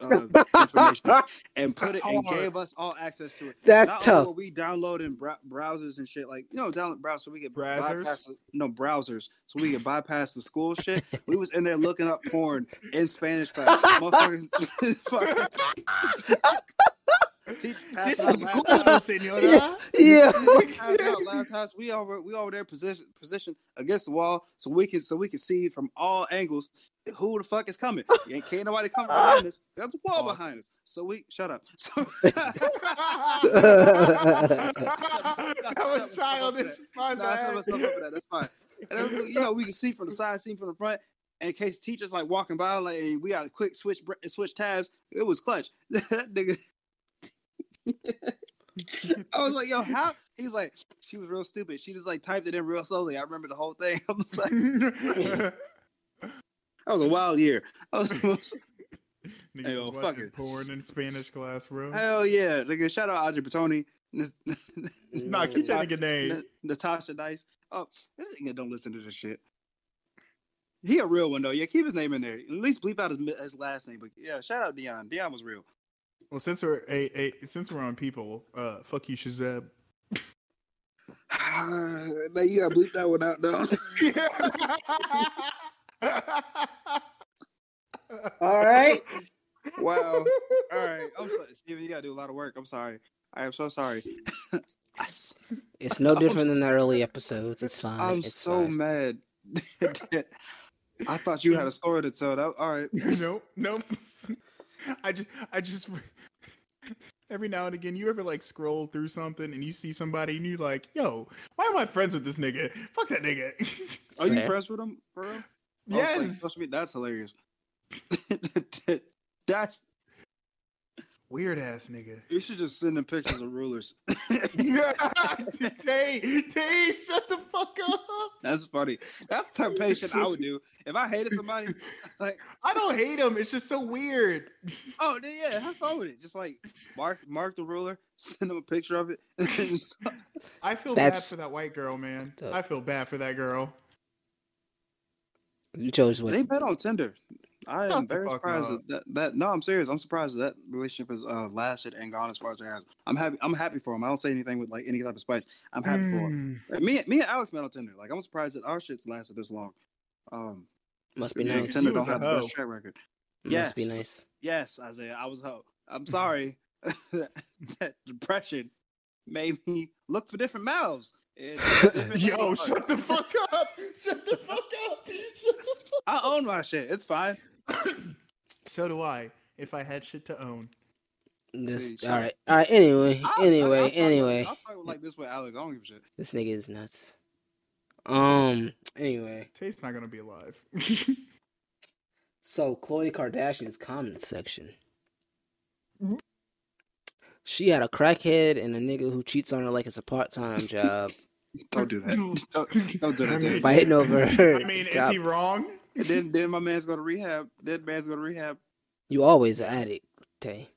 uh, information and put That's it and hard. gave us all access to it. That's Not tough. we downloading bra- browsers and shit, like you know, download browsers so we could Browsers? bypass no browsers, so we could bypass the school shit. We was in there looking up porn in Spanish class. Motherfuckers, Teach, This is laptops. Guado, senora. Yeah. Pass out laptops. We over we over there position position against the wall so we can so we can see from all angles who the fuck is coming. You ain't can't nobody come behind us. There's a wall behind us. So we shut up. So that was childish. My Nah, bad. for that. That's fine. And you know, we can see from the side, see from the front. And in case teachers like walking by, like and we got a quick switch switch tabs. It was clutch. that nigga. I was like, yo, how? He was like, she was real stupid. She just like typed it in real slowly. I remember the whole thing. I was like, that was a wild year. I was, Niggas Hey, yo, fuck it. porn in Spanish class, bro. hell yeah, nigga. Shout out Audrey Patoni. Nah, keep that nigga name. Natasha Dice. Oh, this nigga don't listen to this shit. He a real one though. Yeah, keep his name in there. At least bleep out his, his last name. But yeah, shout out Dion. Dion was real. Well, since we're a, a since we're on people, uh, fuck you, Shazab. now you gotta bleep that one out though. All right. wow. All right. I'm sorry, Steven. You gotta do a lot of work. I'm sorry. I am so sorry. It's no different than the early episodes. It's fine. I'm It's so fine. mad. I thought you had a story to tell. That all right. nope, nope. I just, I just, every now and again, you ever like scroll through something and you see somebody and you're like, yo, why am I friends with this nigga? Fuck that nigga. Are you Fair. friends with him, for real? Like yes. social media- that's hilarious. that's Weird ass nigga. you should just send them pictures of rulers. yeah, Tay, Tay, shut the fuck up. that's funny. That's the type of patient I would do if I hated somebody. Like, I don't hate him. It's just so weird. oh then yeah, have fun with it. Just like mark mark the ruler, send them a picture of it. I feel That's- bad for that white girl, man. I feel bad for that girl. You chose what? they met on Tinder. I am very surprised that, that that no, I'm serious. I'm surprised that, that relationship has uh, lasted and gone as far as it has. I'm happy. I'm happy for him. I don't say anything with like any type of spice. I'm happy for him. Mm. Me, me and Alex met on Tinder. Like I'm surprised that our shit's lasted this long. Um, Must be you know, nice. Tinder She was don't have a the best track record. Must be Yes. nice. Yes, Isaiah, I was hoe. I'm sorry. that depression made me look for different mouths. And Yo, things. shut the fuck up. Shut the fuck up. Shut the fuck I own my shit. It's fine. So do I, if I had shit to own. This, See, shut all up. right. All right. Anyway. I'll- I'll- anyway. I'll talk anyway. Like, I'll talk like this with Alex. I don't give a shit. This nigga is nuts. Um. Anyway. Tate's not gonna be alive. So Khloe Kardashian's comment section. She had a crackhead and a nigga who cheats on her like it's a part time job, Don't do that. don't, don't do that. I to mean- fighting over her. I mean, is he wrong? And then, then my man's going to rehab. Then man's going to rehab. You always an addict, Tay.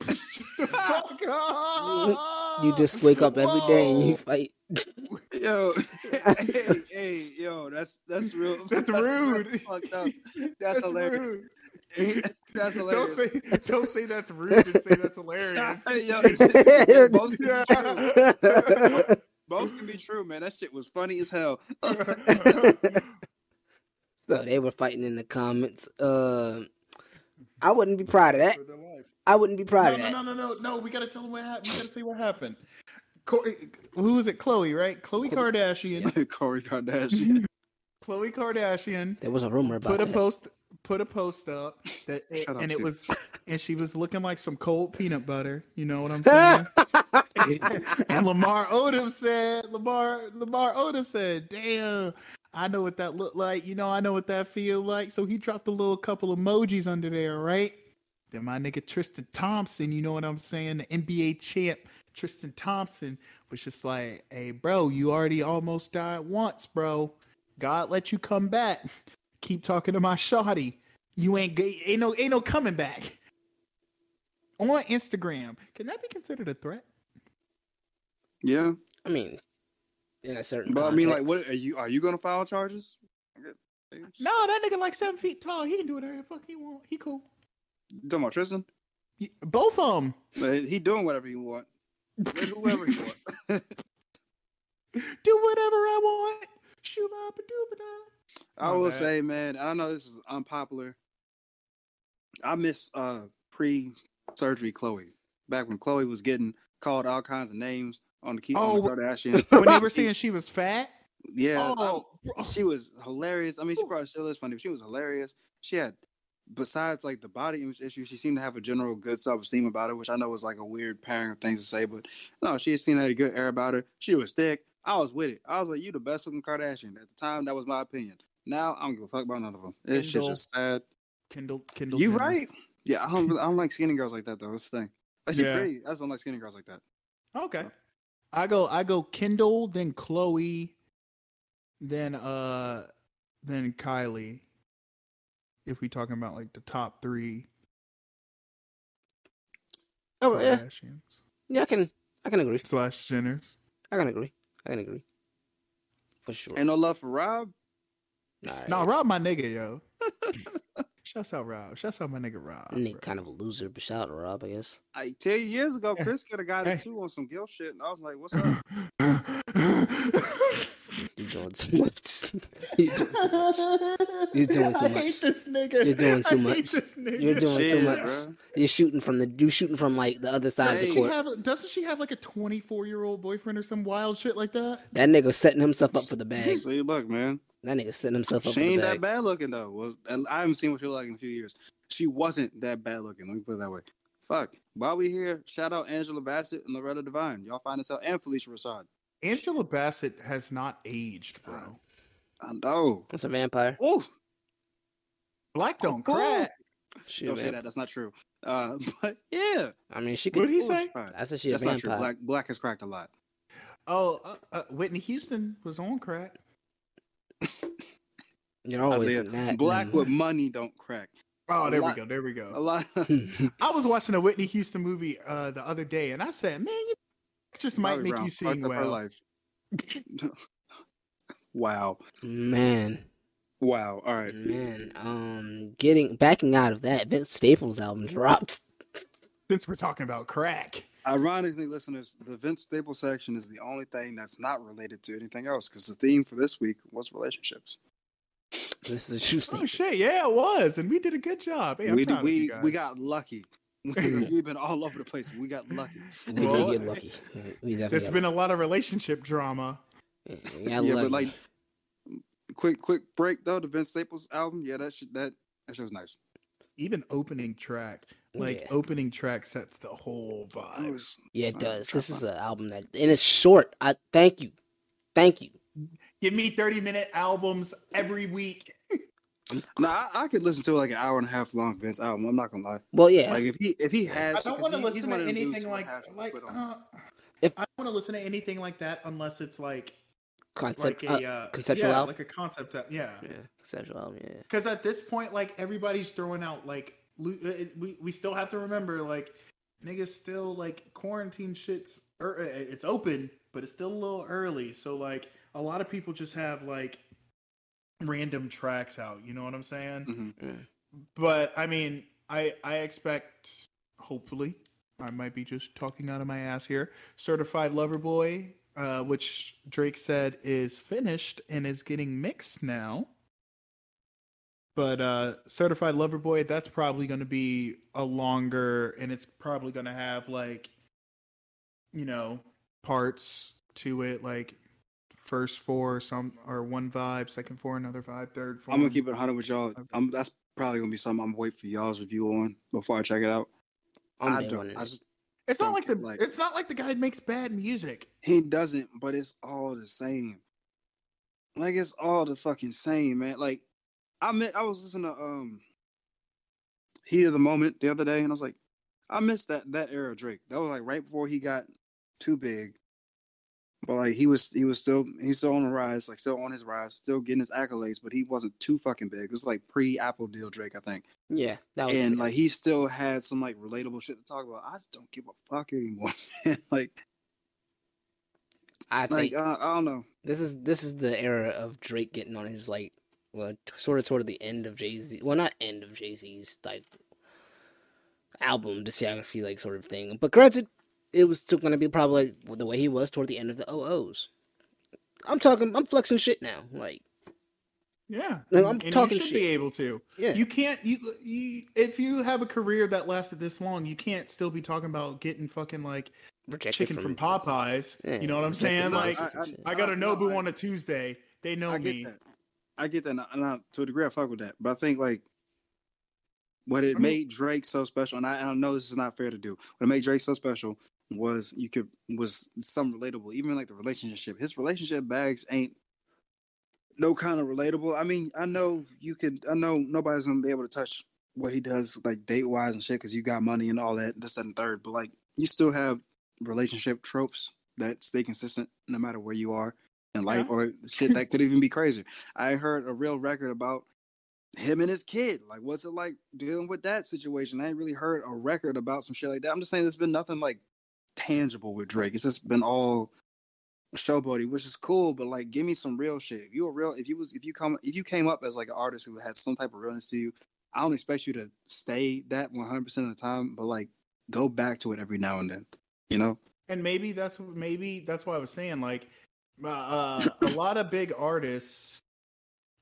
fuck up. You just wake up every day and you fight. Yo, hey, hey, yo, that's that's real. That's rude. fucked up. That's, hilarious. rude. that's Don't say don't say that's rude and say that's hilarious. Hey, yo, yeah, both, can be true. both can be true, man. That shit was funny as hell. So they were fighting in the comments. Uh, I wouldn't be proud of that. For their life. I wouldn't be proud No, of no, that. no, no, no, no. We gotta tell them what happened. We gotta say what happened. Co- who is it? Khloe, right? Khloe Kardashian. Corey Kardashian. Khloe Kardashian There was a rumor about put a that. post put a post up that Shut up, and it Sid. was and she was looking like some cold peanut butter. You know what I'm saying? and Lamar Odom said, Lamar Lamar Odom said, "Damn, I know what that looked like. You know, I know what that feel like." So he dropped a little couple emojis under there, right? Then my nigga Tristan Thompson, you know what I'm saying, the NBA champ Tristan Thompson was just like, "Hey, bro, you already almost died once, bro. God let you come back. Keep talking to my shawty. You ain't ga- ain't no ain't no coming back." On Instagram, can that be considered a threat? yeah, I mean, in a certain. but I mean, like, what are you? Are you gonna file charges? No, that nigga like seven feet tall. He can do whatever the fuck he want. He cool. You talking about Tristan? Both of them. He doing whatever he want. Whoever he want. Do whatever I want. Shoot up and do I will say, man, I know this is unpopular. I miss uh pre-surgery Khloe. Back when Khloe was getting called all kinds of names on the key on Oh, the Kardashians. When they were saying she was fat. yeah, Oh, um, she was hilarious. I mean, she probably still is funny, but she was hilarious. She had, besides like the body image issue, she seemed to have a general good self-esteem about it, which I know was like a weird pairing of things to say, but no, she had seen had a good air about her. She was thick. I was with it. I was like, you the best looking Kardashian. At the time, that was my opinion. Now I don't give a fuck about none of them. It's shit just sad. Kendall, Kendall. You Jenner. right? Yeah, I don't. really- I don't like skinny girls like that though. That's the thing. Like she Yeah. pretty. I just don't like skinny girls like that. Okay. I go. I go. Kendall, then Khloe, then uh, then Kylie. If we talking about like the top three Oh yeah, Kardashians yeah, I can, I can agree. slash Jenners. I can agree. I can agree. For sure. Ain't no love for Rob. Nah, No, Rob, my nigga, yo. Shouts out Rob. Shouts out my nigga Rob. Nick bro. kind of a loser, but shout out to Rob, I guess. Like ten years ago, Chris could have got Hey. it too on some guilt shit, and I was like, "What's up?" You're doing too much. You're doing too much. You're doing too I much. hate this nigga. You're doing too I hate much. this nigga. You're doing too much. You're shooting from the you're shooting from like the other side of the Doesn't she, court. have, doesn't she have like a 24 year old boyfriend or some wild shit like that? That nigga setting himself up for the bag. See, look, man, That nigga setting himself up she for the ain't that bad looking though. Well, I haven't seen what she look like in a few years. She wasn't that bad looking. Let me put it that way. Fuck. While we here, shout out Angela Bassett and Loretta Devine. Y'all find this out, and Phylicia Rashad. Angela Bassett has not aged, bro. I know. That's a vampire. Oh, Black don't Oh. crack. She a don't say vamp- that. That's not true. Uh, but yeah, I mean, she could. What could. did he Ooh, say? she's fine. I said she a That's not true. Black Black has cracked a lot. Oh, uh, uh, Whitney Houston was on crack. You're always Isaiah, in that. Black mm. with money don't crack. Oh, A there lot- we go. There we go. A go. lot. I was watching a Whitney Houston movie uh, the other day, and I said, "Man, you just might Bobby make Brown you fucked sing up well." life. wow. Man, Wow. All right. man. Um, getting backing out of that, Vince Staples album dropped. Since we're talking about crack, Ironically, listeners, the Vince Staples section is the only thing that's not related to anything else because the theme for this week was relationships. This is a true story. oh shit, yeah, it was, and we did a good job. Hey, we proud we we got lucky. We've been all over the place. We got lucky. We did Well, get lucky. We definitely There's got been a lot of relationship drama. lucky. We got yeah, lucky. but like, quick quick break though. The Vince Staples album, yeah, that shit that that shit was nice. Even opening track, like Yeah. opening track, sets the whole It vibe. was yeah, it does. This is an album that, and it's short. I thank you, thank you. Give me 30 minute albums every week. Nah, I, I could listen to like an hour and a half long Vince album. I'm not gonna lie. Well, yeah, Like if he if he has, I don't want to listen to of them dudes anything like like. Uh, If- I don't want to listen to anything like that unless it's like concept, like a uh, uh, conceptual yeah, album. like a concept. al- Yeah, yeah, conceptual album. Yeah, because at this point, like everybody's throwing out like lo- uh, it- we we still have to remember like niggas still like quarantine shits. Or uh, it's open, but it's still a little early. So like a lot of people just have like random tracks out. You know what I'm saying? Mhm. But I mean, I I expect hopefully I might be just talking out of my ass here. Certified Lover Boy, uh, which Drake said is finished and is getting mixed now. But uh, Certified Lover Boy, that's probably going to be a longer, and it's probably going to have like, you know, parts to it, like first four, some or one vibe, second four, another vibe, third four. I'm gonna keep it 100 with y'all. I'm, that's probably gonna be something I'm waiting for y'all's review on before I check it out. I'm I don't. with I it. just It's not don't like the like- it's not like the guy makes bad music. he doesn't, but it's all the same. Like it's all the fucking same, man. Like I meant I was listening to um Heat of the Moment the other day, and I was like, I missed that that era of Drake. That was like right before he got too big. But like he was he was still he's still on the rise, like still on his rise, still getting his accolades, but he wasn't too fucking big. This is like pre Apple deal Drake, I think. Yeah, that was and like he still had some like relatable shit to talk about. I just don't give a fuck anymore. man. like I like uh, I don't know. this is this is the era of Drake getting on his like well, t- sort of toward the end of Jay Z. Well, not end of Jay Z's like album discography like sort of thing. But granted, it was still gonna be probably the way he was toward the end of the OOs. I'm talking. I'm flexing shit now. Like Yeah, No, I'm and you talking should shit. be able to. Yeah. You can't. You, you if you have a career that lasted this long, you can't still be talking about getting fucking like rejected chicken from, Popeyes. Yeah, You know what I'm rejected saying? Like, Popeyes. I, got a no, Nobu I- on a Tuesday. They know I get me. that. I get that, and I- to a degree, I fuck with that. But I think like what it I mean- made Drake so special, and I, and I know this is not fair to do. What made Drake so special was you could was some relatable, even like the relationship. His relationship bags ain't no kind of relatable. I mean, I know you could. I know nobody's gonna be able to touch what he does like date wise and shit because you got money and all that, this that, and third. But like, you still have relationship tropes that stay consistent no matter where you are in life Yeah. or shit that could even be crazier. I heard a real record about him and his kid. Like, what's it like dealing with that situation? I ain't really heard a record about some shit like that. I'm just saying there's been nothing like tangible with Drake. It's just been all showboaty, which is cool, but like give me some real shit. If you were real if you was if you come if you came up as like an artist who had some type of realness to you, I don't expect you to stay that 100 percent of the time, but like go back to it every now and then. You know? and maybe that's maybe that's why I was saying like uh, uh, a lot of big artists.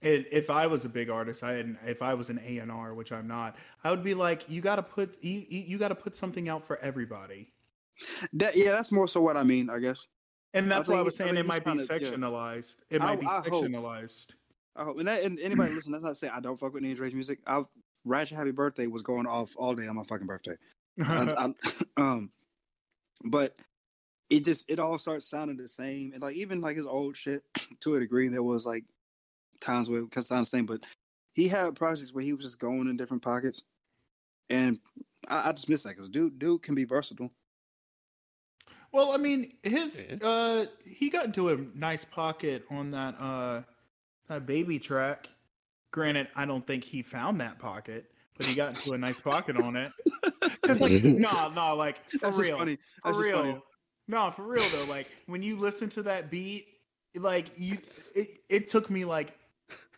And if I was a big artist, I had, if I was an A and R, which I'm not, I would be like, you got to put you, you you got to put something out for everybody. That yeah, that's more so what I mean, I guess. And that's why I was he- I saying it might be to- yeah. sectionalized. It I- might be I hope. sectionalized. I hope, and, that, and anybody listen, that's not saying I don't fuck with any Drake's music. I've Ratchet Happy Birthday was going off all day on my fucking birthday. I, I, um, but it just it all starts sounding the same, and like even like his old shit to a degree, there was like times where it could sound the same, but he had projects where he was just going in different pockets, and I, I just miss that because dude, dude can be versatile. Well, I mean, his uh, he got into a nice pocket on that uh that baby track. Granted, I don't think he found that pocket, but he got into a nice pocket on it. Cause like no, no, like for That's real. funny. For That's just real. funny. No, for real though. Like when you listen to that beat, like you it, it took me like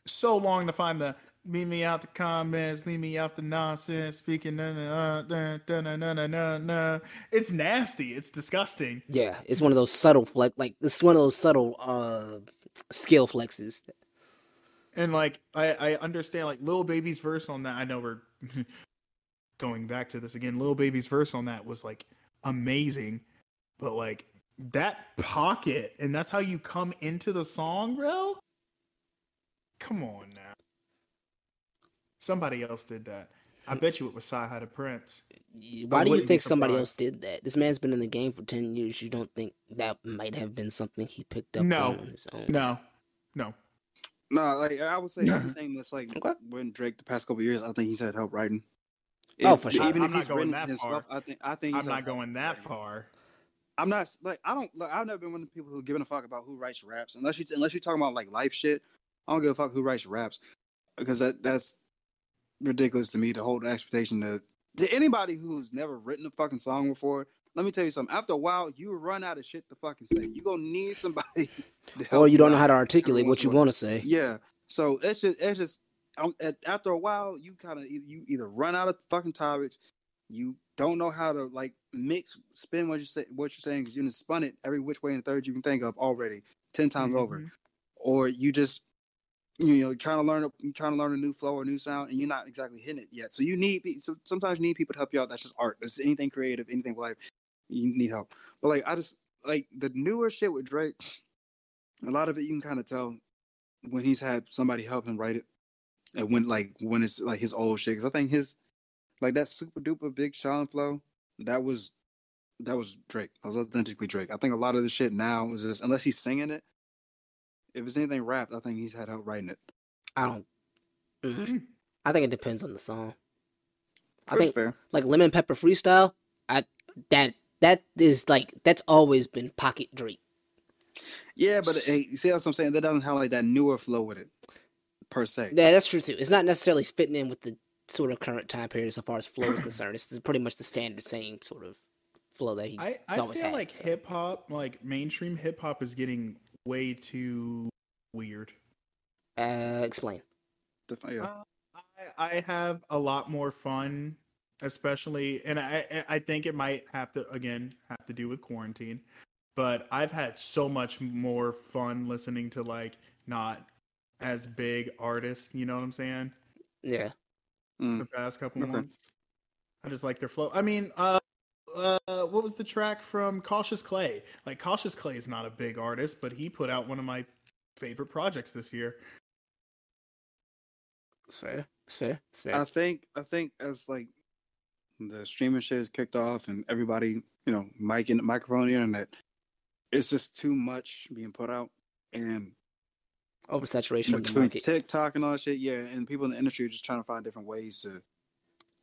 so long to find the Leave me out the comments. Leave me out the nonsense. Speaking, na na na na na na. It's nasty. It's disgusting. Yeah, it's one of those subtle flex. Like it's one of those subtle uh skill flexes. And like I I understand like Lil Baby's verse on that. I know we're going back to this again. Lil Baby's verse on that was like amazing, but like that pocket and that's how you come into the song, bro. Come on now. Somebody else did that. I bet you it was Sci High to Prince. Why do you think somebody else did that? This man's been in the game for ten years. You don't think that might have been something he picked up No. on his own? No, no. No, like I would say Yeah. everything that's like Okay. when Drake the past couple years, I think he's had help writing. Oh, for sure. Even I'm if he's going written that himself. I think I think I'm he's not going that writing. far. I'm not like I don't like I've never been one of the people who giving a fuck about who writes raps unless you unless you're talking about like life shit. I don't give a fuck who writes raps because that that's ridiculous to me to hold the expectation to, to anybody who's never written a fucking song before. Let me tell you something. After a while, you run out of shit to fucking say. You gonna need somebody, to help Or you don't know how to articulate what you want to say. Yeah. So it's just it's just um, at, after a while you kind of you either run out of fucking topics, you don't know how to like mix spin what you say what you're saying because you done spun it every which way and third you can think of already ten times over, Mhm. or you just you know trying to learn you trying to learn a new flow or new sound and you're not exactly hitting it yet. So you need so sometimes you need people to help you out. That's just art. That's anything creative, anything life. You need help. But like I just like the newer shit with Drake. A lot of it you can kind of tell when he's had somebody help him write it, and when like when it's like his old shit. Because I think his like that super duper big Sean flow that was that was Drake. That was authentically Drake. I think a lot of the shit now is just unless he's singing it. If it's anything rapped, I think he's had help writing it. I don't. Mhm. Mm. I think it depends on the song. I That's think fair. like lemon pepper freestyle. I that that is like that's always been pocket Drake. Yeah, but hey, you see what I'm saying? That doesn't have like that newer flow with it, per se. Yeah, that's true too. It's not necessarily fitting in with the sort of current time period so far as flow is concerned. It's pretty much the standard same sort of flow that he, I, he's I always feel had. like so. hip hop, like mainstream hip hop, is getting way too weird. Uh, explain. Def- yeah. Uh, I, I have a lot more fun especially, and I I- I think it might have to again have to do with quarantine. But I've had so much more fun listening to like not as big artists. You know what I'm saying? Yeah. Mm. the past couple Okay. months. I just like their flow. I mean, uh, uh, what was the track from Cautious Clay? Like Cautious Clay is not a big artist, but he put out one of my favorite projects this year. It's fair. It's fair. It's fair. I think I think as like the streaming shit is kicked off and everybody, you know, mic and microphone the internet, it's just too much being put out. And Oversaturation of the between market. TikTok and all that shit, yeah, and people in the industry are just trying to find different ways to Kill the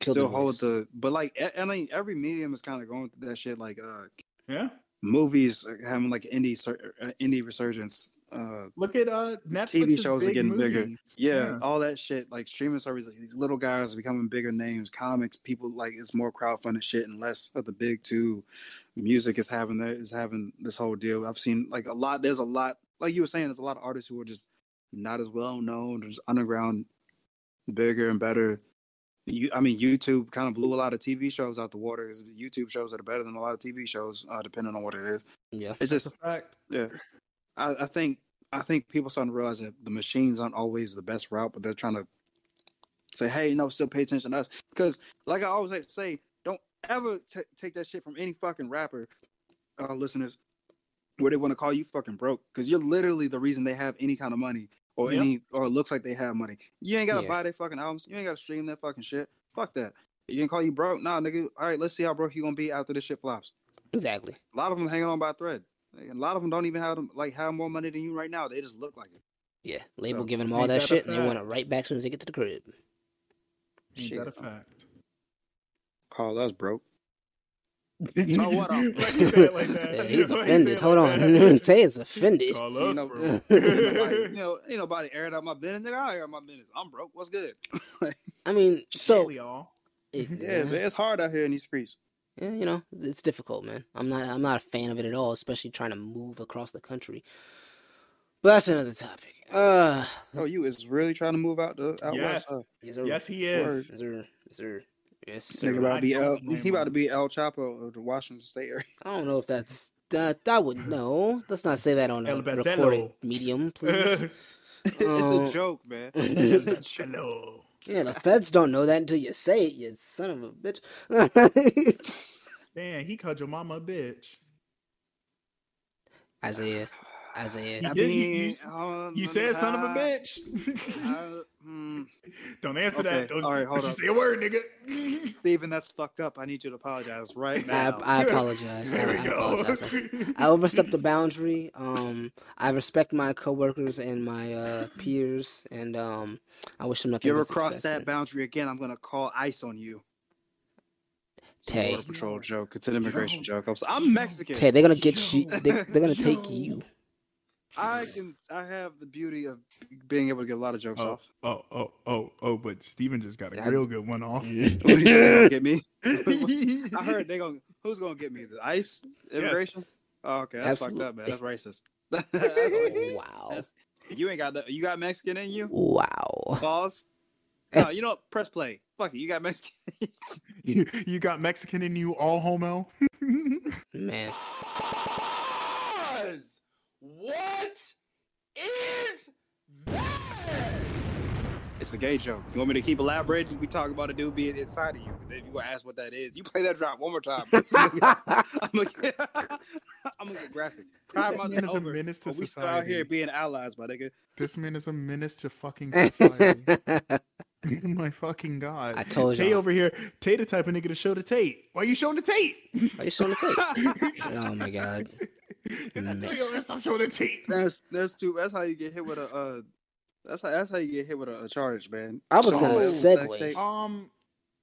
still hold voice. the but like I I mean every medium is kind of going through that shit like uh Yeah. movies are having like indie sur- uh, indie resurgence uh Look at uh Netflix. TV shows are getting bigger. Yeah, Yeah. all that shit, like streaming services, these little guys are becoming bigger names. Comics, people like it's more crowdfunded shit and less of the big two. Music is having that is having this whole deal. I've seen like a lot. There's a lot, like you were saying, there's a lot of artists who are just not as well known, just underground, bigger and better. You, I mean, YouTube kind of blew a lot of TV shows out the water. It's YouTube shows that are better than a lot of TV shows, uh, depending on what it is. Yeah. It's just a fact. yeah, I, I think I think people starting to realize that the machines aren't always the best route, but they're trying to say, "Hey, no, still pay attention to us." Because, like I always like to say, don't ever t- take that shit from any fucking rapper, uh, listeners, where they want to call you fucking broke, because you're literally the reason they have any kind of money or Yep. any or it looks like they have money. You ain't gotta Yeah. buy their fucking albums. You ain't gotta stream that fucking shit. Fuck that. You can call you broke, nah, nigga. All right, let's see how broke you gonna be after this shit flops Exactly. a lot of them hanging on by a thread. And a lot of them don't even have them like have more money than you right now. They just look like it. Yeah. Label So, giving them all that that shit and they want it right back as soon as they get to the crib. Ain't Shit. that a fact? Call us broke. So what, Why you say it like that? Yeah, he's Why you say offended. it Hold like on. that? Tay is offended. Call You know, bro. Ain't nobody, you know, ain't nobody airing out my business. Nigga, I air out my business. I'm broke. What's good? I mean, so we all. it- yeah, man, it's hard out here in these streets. yeah, you know, it's difficult, man. I'm not I'm not a fan of it at all, especially trying to move across the country. But that's another topic. Uh Oh, you is really trying to move out the out Yes. west? Huh? yes, sir. Yes, he is. Yes, sir. Yes, sir. Yes, sir. Nigga about to be I El, he about to be El Chapo of the Washington State area. I don't know if that's that. That would no. Let's not say that on a El recorded Batello. medium, please. it's Oh. a um, joke, man. It's a joke. Yeah, the feds don't know that until you say it. You son of a bitch. Man, he called your mama a bitch. Isaiah, Isaiah. You I did- you- you- You said son of a bitch. uh, hmm. don't answer Okay, that. Don't, all right, hold don't you say a word, nigga. Steven, that's fucked up. I need you to apologize right now. I apologize. I, There we I go. apologize. I overstepped the boundary. Um, I respect my coworkers and my uh, peers, and um, I wish them if nothing. you ever cross that boundary again, I'm gonna call ICE on you. Tay. Border Patrol joke. It's an immigration Yo. joke. I'm, Mexican. Tay, they're gonna get you. They, they're gonna take you. I can. I have the beauty of being able to get a lot of jokes Oh, off. oh, oh, oh, oh, but Steven just got a I- real good one off. What do you think they gonna get me? I heard they gonna. Who's gonna get me? The ICE immigration? Oh, okay, that's fucked up, man. That's racist. that's, racist. Wow. That's- you ain't got. the- You got Mexican in you? Wow. Pause. No, you know what? Press play. Fuck it. You got Mexican. you, you got Mexican in you, all homo. Man. What is that? It's a gay joke. You want me to keep elaborating? We talk about a dude being inside of you. If you gonna ask what that is, you play that drop one more time. I'm gonna get, I'm gonna get graphic. Pride month man is is a over. menace to but we still out here society. being allies, my nigga. this man is a menace to fucking society. My fucking god. I told Tay y'all. over here. Tay the type of nigga to show the Tate. Why you showing the Tate? Why you showing the tape? Oh my god. And I tell you, stop showing the Tate. That's that's too. That's how you get hit with a. Uh, that's how that's how you get hit with a, a charge, man. I was Showing gonna the segue. Um,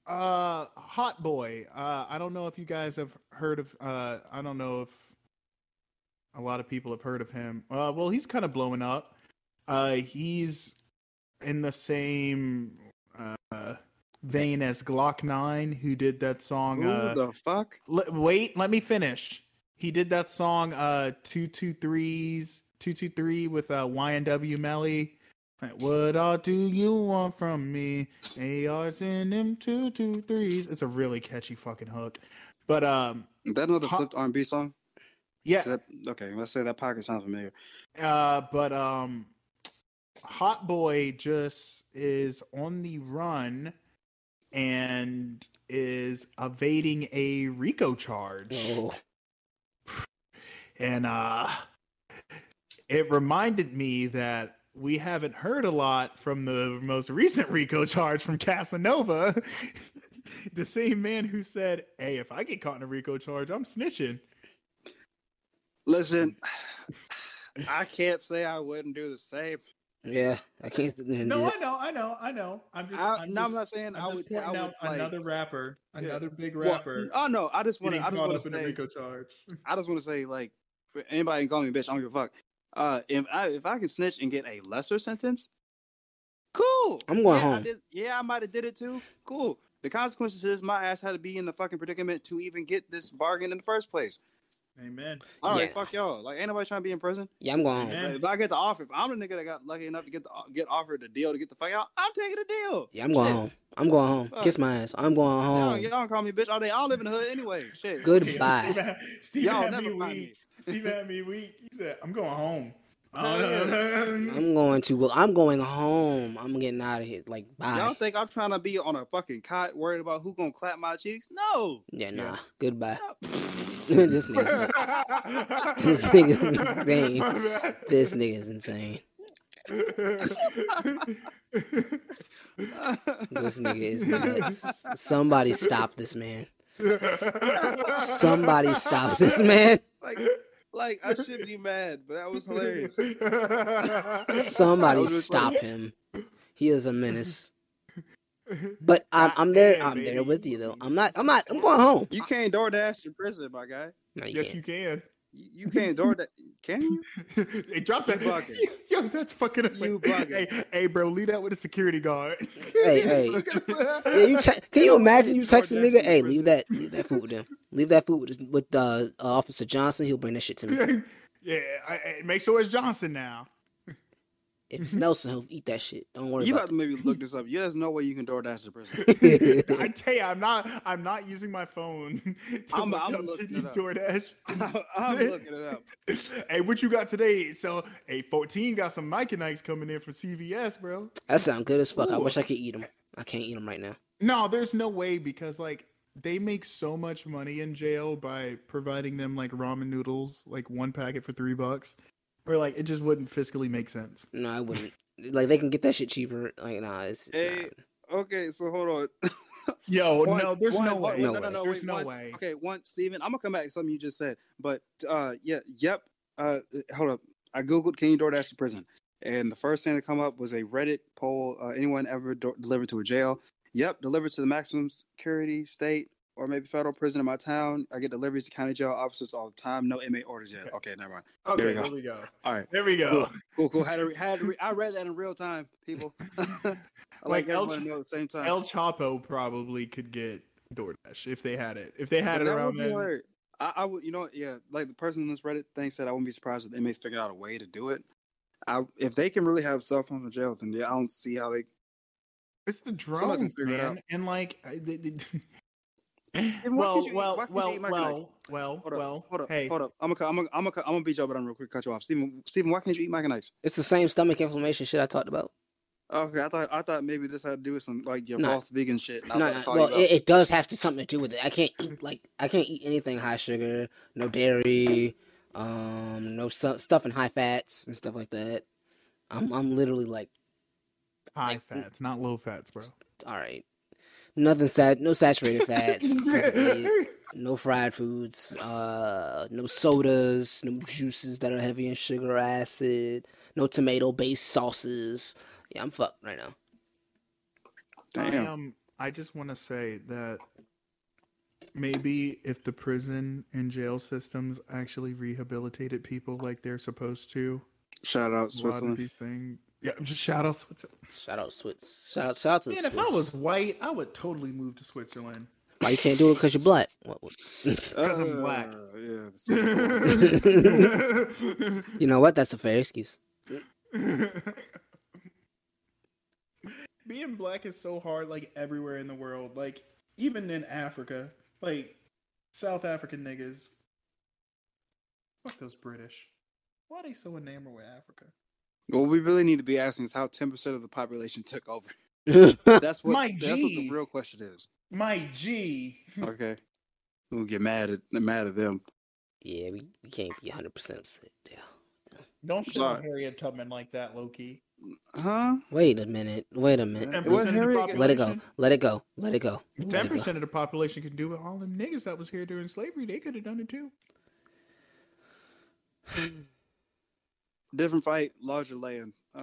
uh, Hotboii. Uh, I don't know if you guys have heard of. Uh, I don't know if a lot of people have heard of him. Uh, well, he's kind of blowing up. Uh, he's in the same uh vein as 9lokkNine, who did that song. Who uh, the fuck? Le- wait, let me finish. He did that song uh two two threes two two three with uh YNW Melly Like, what all do you want from me? ARs in them two two threes. It's a really catchy fucking hook. But um, Is that another Hot- flipped R&B song? yeah, that, okay, let's say that pocket sounds familiar. Uh, but um, Hotboii just is on the run and is evading a RICO charge, Oh, and uh, it reminded me that we haven't heard a lot from the most recent RICO charge from Casanova. The same man who said, "Hey, if I get caught in a RICO charge, I'm snitching." Listen, I can't say I wouldn't do the same. yeah. I can't. No, I know, I know, I know. I'm just. I, I'm no, I'm not saying I'm I just would. I would out like, another rapper, Yeah. another big well, rapper. oh no, I just want to. I just want to say. RICO charge. I just want to say, like, for anybody can call me a bitch. I don't give a fuck. Uh, if I if I can snitch and get a lesser sentence, cool. I'm going yeah, I home. did- yeah, I might have did it too. Cool. The consequences is my ass had to be in the fucking predicament to even get this bargain in the first place. Amen. All right, Yeah. fuck y'all. Like, ain't nobody trying to be in prison. Yeah, I'm going home. Like, if I get the offer, if I'm the nigga that got lucky enough to get the get offered the deal to get the fuck out, I'm taking the deal. Yeah, I'm going Shit. home. I'm going home. Fuck. Kiss my ass. I'm going Y'all, home. y'all don't call me bitch all day. I don't live in the hood anyway. Shit. Goodbye. Steve, Steve Y'all had never me find me. Weak. Steve had me weak. He said, "I'm going home." I'm going to. Well, I'm going home. I'm getting out of here. Like, bye. Y'all bye. think I'm trying to be on a fucking cot worried about who gonna clap my cheeks? No. Yeah, nah. Yeah. Goodbye. this nigga's nuts. This nigga's insane. This nigga's insane. This nigga is nuts. Somebody stop this man. Somebody stop this man. like, like I should be mad, but that was hilarious. Somebody was stop funny. him. He is a menace. But I'm, I'm there. Goddamn, I'm there with you though. I'm not. I'm not. I'm going home. You can't DoorDash in prison, my guy. No, you yes, can't. you can. You, you can't door that, Can you? hey, drop that. You. Yo, that's fucking. You bugging. Hey, hey, bro, leave that with a security guard. Hey, hey. Yeah, you te- can you imagine you text a nigga? Hey, prison. leave that. Leave that food with him. Leave that food with, with uh, Officer Johnson. He'll bring that shit to me. yeah, I, I, make sure it's Johnson now. If it's mm-hmm. Nelson, he'll eat that shit. Don't worry You about have to maybe look this up. Yeah, there's no way you can DoorDash in prison. it. I tell you, I'm not. I'm not using my phone. To I'm- look I'm up looking it up. DoorDash. I'm looking it up. hey, what you got today? So, hey, 14 got some Mike and Ike's coming in from CVS, bro. that sound good as fuck. I wish I could eat them. I can't eat them right now. No, there's no way because like they make so much money in jail by providing them like ramen noodles, like one packet for three bucks. Or like it just wouldn't fiscally make sense. No, I wouldn't. Like they can get that shit cheaper. Like nah, it's, it's Hey, not. Okay, so hold on. Yo, One- no, there's one- no way. No no, no, no, There's wait, no one- way. Okay, one, Steven, I'm gonna come back to something you just said, but uh, yeah, yep. Uh, hold up. I googled "Can you DoorDash to prison?" and the first thing that come up was a Reddit poll. Uh, anyone ever do- delivered to a jail? Yep, delivered to the maximum security state or maybe federal prison in my town. I get deliveries to county jail officers all the time. No inmate orders yet. Okay, never mind. Okay, There we there go. we go. All right, There we go. cool, cool. Had to, had to re- I read that in real time, people. I like Like El everyone Ch- know at the same time. El Chapo probably could get DoorDash if they had it. If they had But it around then. I, I would, you know, yeah, like the person in this Reddit thing said, I wouldn't be surprised if the inmates figured out a way to do it. I, if they can really have cell phones in jail, then yeah, I don't see how they. It's the drones, gonna figure it man, out. and like, I- they- they- Steven, why well, can't you eat- well, why can't you well, eat Mike and well, well, Hold up, well. hold up, hey, hold up. I'm gonna, I'm gonna, I'm gonna, I'm gonna beat you up, but I'm real quick cut you off. Steven, Steven, why can't you eat Mike and Ike's? It's the same stomach inflammation shit I talked about. Okay, I thought, I thought maybe this had to do with some like your Nah. false vegan shit. No, was no, about to call well, it, it does have to something to do with it. I can't eat like I can't eat anything high sugar, no dairy, um, no su- stuff in high fats and stuff like that. I'm I'm literally like, high fats, not low fats, bro. all right, nothing sat, no saturated fats, no fried foods, uh, no sodas, no juices that are heavy in sugar acid, no tomato based sauces. Yeah, I'm fucked right now. I Damn. um, I just want to say that maybe if the prison and jail systems actually rehabilitated people like they're supposed to, Shout out a lot of these things. Yeah, just shout out Switzerland. Shout out Swiss. Shout out, shout out to the Man, Swiss. if I was white, I would totally move to Switzerland. Why you can't do it? Cause you're black. What, what? 'Cause I'm black. Uh, Yeah. You know what? That's a fair excuse. being black is so hard, like everywhere in the world. Like even in Africa, like South African niggas. Fuck those British. Why are they so enamored with Africa? What we really need to be asking is how ten percent of the population took over. That's what. My that's what the real question is. My G. Okay, we'll get mad at mad at them. yeah, we, we can't be 100% upset. Yeah. Don't shit Sorry. Harriet Tubman like that, Loki. Huh? Wait a minute. Wait a minute. Ten Ten What percent of the Harriet Let it go. Let it go. Let it go. Let Ten it go. percent of the population can do it. All the niggas that was here during slavery, they could have done it too. Different fight, larger land. Oh,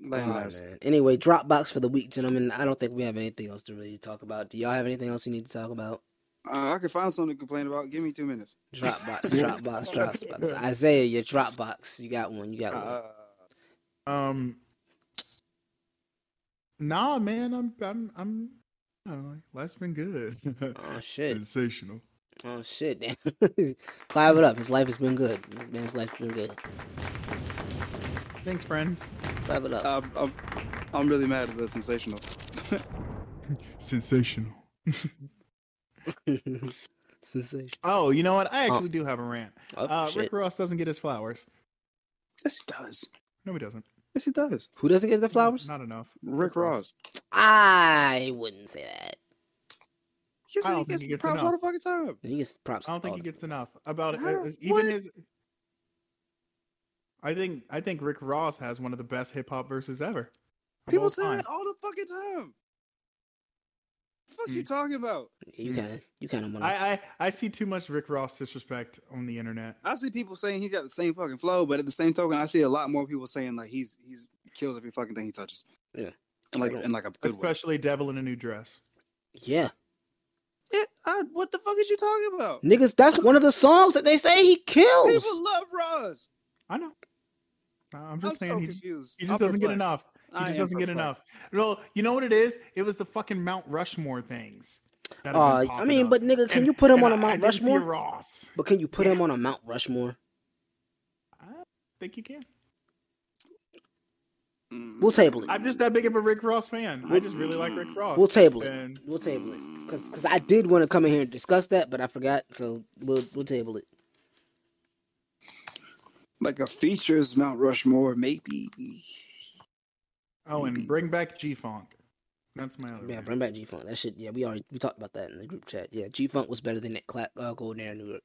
land Oh, mass. man. Anyway, Dropbox for the week, gentlemen. I don't think we have anything else to really talk about. Do y'all have anything else you need to talk about? Uh, I can find something to complain about. Give me two minutes. Dropbox, Dropbox, Dropbox. Isaiah, your Dropbox. You got one. You got one. Uh, um, nah, man, I'm, I'm, I'm. Uh, life's been good. Oh shit. Sensational. Oh shit. Damn. Clap it up. His life has been good. This man's life has been good. Thanks, friends. Clap it up. I'm, I'm, I'm really mad at the sensational. Sensational. Sensation. Oh, you know what? I actually do have a rant. Oh, Uh. Rick Ross doesn't get his flowers. yes, he does. No, he doesn't. Yes, he does. Who doesn't get the flowers? Not enough. Rick Ross. I wouldn't say that. Yes, I don't he think gets he gets props all the enough. fucking time. He gets props. I don't think he gets enough about it. Uh, Even What? his. I think I think Rick Ross has one of the best hip hop verses ever. People say time. that all the fucking time. What the fuck's you Mm. talking about? You kind of, you kind of want to. I, I I see too much Rick Ross disrespect on the internet. I see people saying he's got the same fucking flow, but at the same token, I see a lot more people saying like he's he's kills every fucking thing he touches. Yeah. and like I don't- in like a good way. Especially Devil in a New Dress. Yeah, Yeah, I, what the fuck is you talking about? niggas. That's one of the songs that they say he kills. People love Ross. I know. I'm I'm just so saying he, confused. he just I'm doesn't get enough. He I just doesn't get enough. No, you know what it is? It was the fucking Mount Rushmore things. that Uh, I mean, up. but nigga, can And- you put him on a Mount didn't Rushmore? Ross. But can you put him on a Mount Rushmore? I think you can. Mm. We'll table it. I'm just that big of a Rick Ross fan. I just really like Rick Ross. We'll table it. And We'll table it because I did want to come in here and discuss that, but I forgot. So we'll we'll table it. Like a features Mount Rushmore, maybe. oh, and bring back G Funk. That's my other. Yeah, rant. bring back G Funk. That shit. Yeah, we already we talked about that in the group chat. Yeah, G Funk was better than that clap uh, Golden Air New York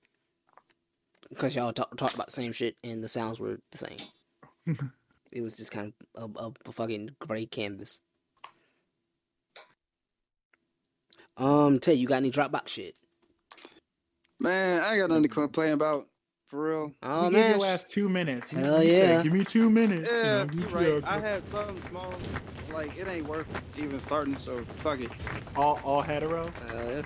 because y'all talk, talked about the same shit and the sounds were the same. it was just kind of a, a, a fucking gray canvas. Um, Tay, you got any Dropbox shit? Man, I ain't got nothing to complain about. For real. Oh you gave man, your ass two minutes. Hell you said, yeah. Give me two minutes. Yeah, you're you- right. yeah, I had something small. Like it ain't worth even starting. So fuck it. all all hetero. Uh,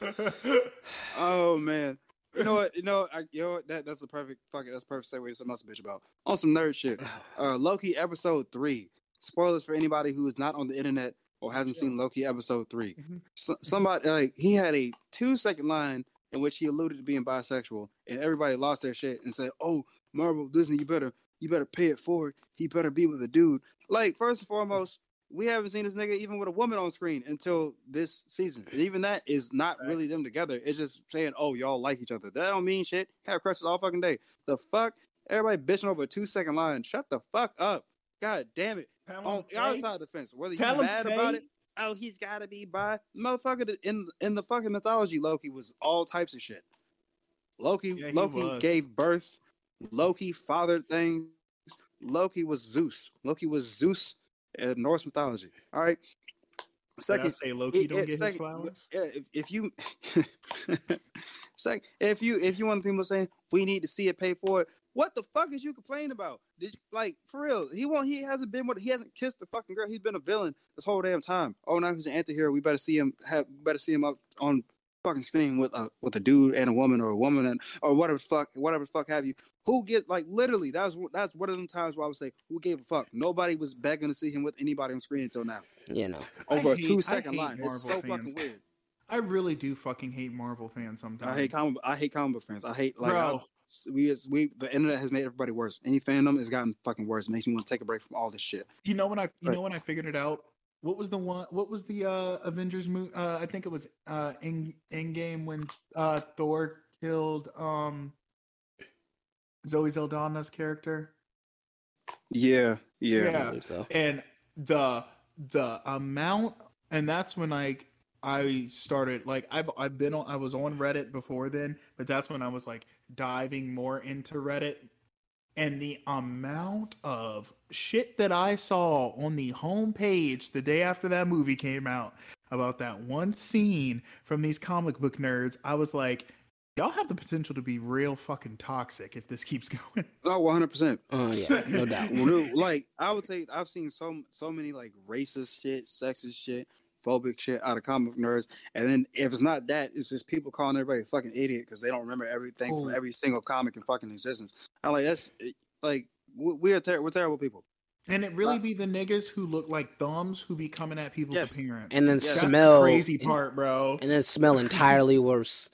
oh man. You know what? You know, I, you know what? That that's a perfect fuck it. That's a perfect segue to something else to bitch about. On some nerd shit. Uh, Loki episode three. Spoilers for anybody who is not on the internet or hasn't seen Loki episode 3 Mhm. So, somebody like he had a two second line in which he alluded to being bisexual, and everybody lost their shit and said, "Oh, Marvel, Disney, you better you better pay it forward. He better be with a dude." Like first and foremost, we haven't seen this nigga even with a woman on screen until this season. And even that is not really them together. It's just saying, "Oh, y'all like each other." That don't mean shit. Have crushes all fucking day. The fuck, everybody bitching over a two second line. Shut the fuck up. God damn it. On the other side of the fence, whether you Tell him, mad about it, oh, he's got to be bi. Motherfucker, in in the fucking mythology, Loki was all types of shit. Loki, Yeah, Loki was. gave birth. Loki fathered things. Loki was Zeus. Loki was Zeus in Norse mythology. All right. Second, say Loki it- don't it- get his second, flowers. if, if you second, if you if you want people saying we need to see it pay for it, what the fuck is you complaining about? Did you, like for real? He won't. He hasn't been with. He hasn't kissed the fucking girl. He's been a villain this whole damn time. Oh, now he's an anti-hero. We better see him. Have better see him up on fucking screen with a with a dude and a woman or a woman and or whatever the fuck whatever the fuck have you. Who get like literally? That's that's one of them times where I would say who gave a fuck. Nobody was begging to see him with anybody on screen until now. you know. Over hate- a two second I second hate line. It's so Marvel fucking weird. I really do fucking hate Marvel fans sometimes. I hate comic. I hate comic book fans. I hate like I, Bro, we is we the internet has made everybody worse. Any fandom has gotten fucking worse. It makes me want to take a break from all this shit. You know when I you But- know when I figured it out. What was the one? What was the uh Avengers movie? Uh, I think it was uh in Endgame when uh Thor killed um Zoe Saldana's character. Yeah, yeah. I Yeah. believe so. and the the amount and that's when like i started like i've, I've been on i was on reddit before then but that's when i was like diving more into reddit and the amount of shit that i saw on the homepage the day after that movie came out about that one scene from these comic book nerds i was like y'all have the potential to be real fucking toxic if this keeps going Oh, Oh, one hundred percent. Uh, yeah, no doubt. Dude, like I would say, I've seen so so many like racist shit, sexist shit, phobic shit out of comic nerds, and then if it's not that, it's just people calling everybody a fucking idiot because they don't remember everything from Oh. every single comic in fucking existence. I'm like, that's eh, like we we are ter- we're terrible people. And it really be the niggas who look like thumbs who be coming at people's Yes. appearance. And then Yes. That's smell the crazy and- part, bro. and then smell entirely worse.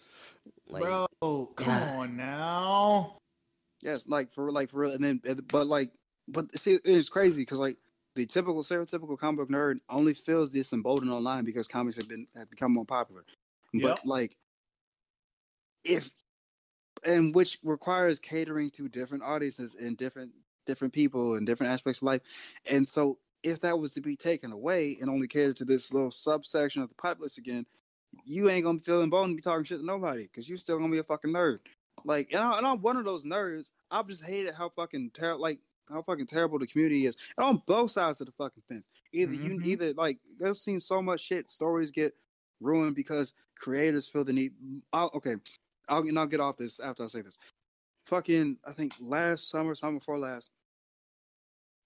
Like, bro, come God. on now. Yes, like for like for real, and then but like but see, it's crazy because like the typical stereotypical comic book nerd only feels this emboldened online because comics have been have become more popular. But Yep. like, if and which requires catering to different audiences and different different people and different aspects of life, and so if that was to be taken away and only catered to this little subsection of the populace again, you ain't gonna feel emboldened to be talking shit to nobody because you're still gonna be a fucking nerd. Like, and, I, and I'm one of those nerds. I've just hated how fucking terrible, like how fucking terrible the community is, and on both sides of the fucking fence. Either Mhm. you, either like I've seen so much shit. Stories get ruined because creators feel the need. I'll, okay, I'll and I'll get off this after I say this. Fucking, I think last summer, summer before last.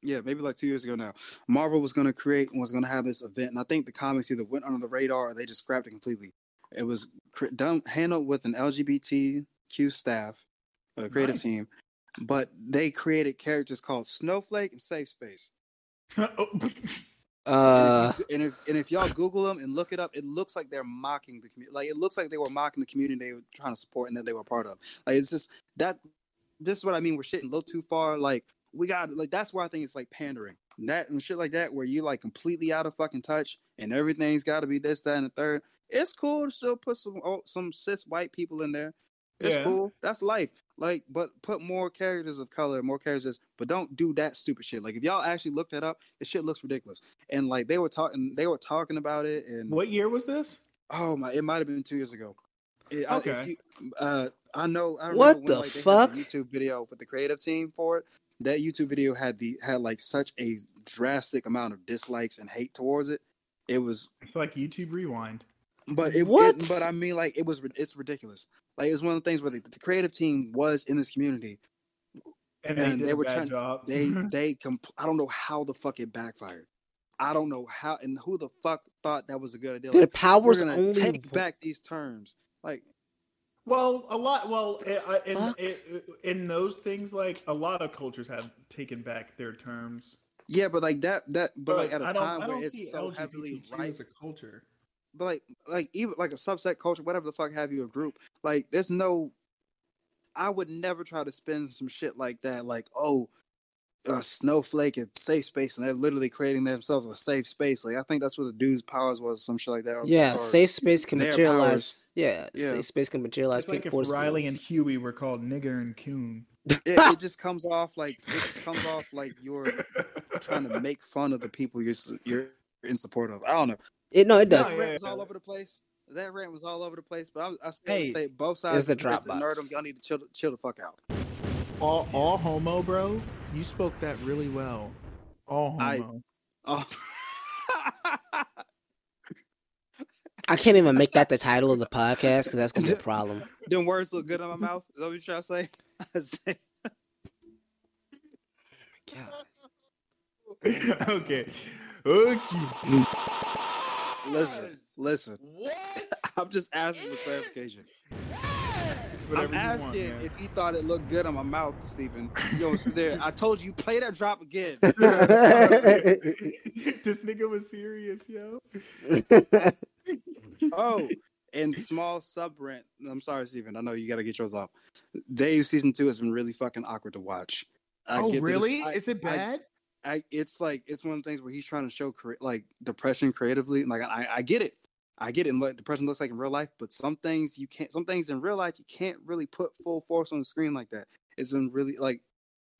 Yeah, maybe like two years ago now. Marvel was gonna create and was gonna have this event, and I think the comics either went under the radar or they just scrapped it completely. It was cr- done handled with an LGBTQ staff, a creative Nice. team, but they created characters called Snowflake and Safe Space. uh, and if and if y'all Google them and look it up, it looks like they're mocking the community. Like it looks like they were mocking the community they were trying to support and that they were part of. Like it's just that. This is what I mean. We're shitting a little too far. Like we got like that's where I think it's like pandering. That and shit like that where you like completely out of fucking touch and everything's got to be this, that, and the third. It's cool to still put some oh, some cis white people in there. It's Yeah. cool. That's life. Like, but put more characters of color, more characters, but don't do that stupid shit. Like, if y'all actually look that up, the shit looks ridiculous. And like they were talking, they were talking about it, and what year was this? oh my, it might have been two years ago. It- I, Okay. you- uh, I know. I remember What when, the like, they had fuck? YouTube video with the creative team for it. That YouTube video had the had like such a drastic amount of dislikes and hate towards it. It was It's like YouTube Rewind. but it, What? it- but I mean, like it was. It's ridiculous. Like it was one of the things where the, the creative team was in this community. And, And they did they a were bad trying- job. They they compl- I don't know how the fuck it backfired. I don't know how and who the fuck thought that was a good idea. the Like, we're powers gonna only. take back these terms. Like well, a lot. Well, i- I- in, Fuck. i- in those things, like a lot of cultures have taken back their terms. yeah, but like that that but like at a time where it's so heavily LGBTQ right as a culture. But like like even like a subset culture, whatever the fuck have you a group, like there's no I would never try to spin some shit like that, like, oh, a snowflake and safe space, and they're literally creating themselves a safe space. Like I think that's what the dude's powers was, some shit like that. or- yeah, or- safe space can materialize. Yeah, Yeah. safe space can materialize. It's like if force Riley and. Huey were called Nigger and Coon. it, it just comes off like it just comes off like you're trying to make fun of the people you're you're in support of. I don't know. It no, it does. That yeah, rant was yeah. all over the place. That rant was all over the place. But I, I still Hey, say both sides. It's the of fence drop and box. Nerdum, y'all need to chill, chill the fuck out. all, all homo, bro. You spoke that really well. All I- homo. Oh. I can't even make that the title of the podcast because that's gonna be a problem. Them words look good in my mouth. Is that what you're trying to say? I say- okay. Okay. Listen, listen. What? I'm just asking for clarification. It's I'm whatever you want, asking if he thought it looked good on my mouth, Stephen. Yo, so there. I told you, play that drop again. this nigga was serious, yo. Oh, and small sub rent. I'm sorry, Stephen. I know you got to get yours off. Dave season two has been really fucking awkward to watch. I oh, get this- really? I- Is it bad? I it's like it's one of the things where he's trying to show cre- like depression creatively. Like I, I get it, I get it, and what depression looks like in real life. But some things you can't. Some things in real life you can't really put full force on the screen like that. It's been really like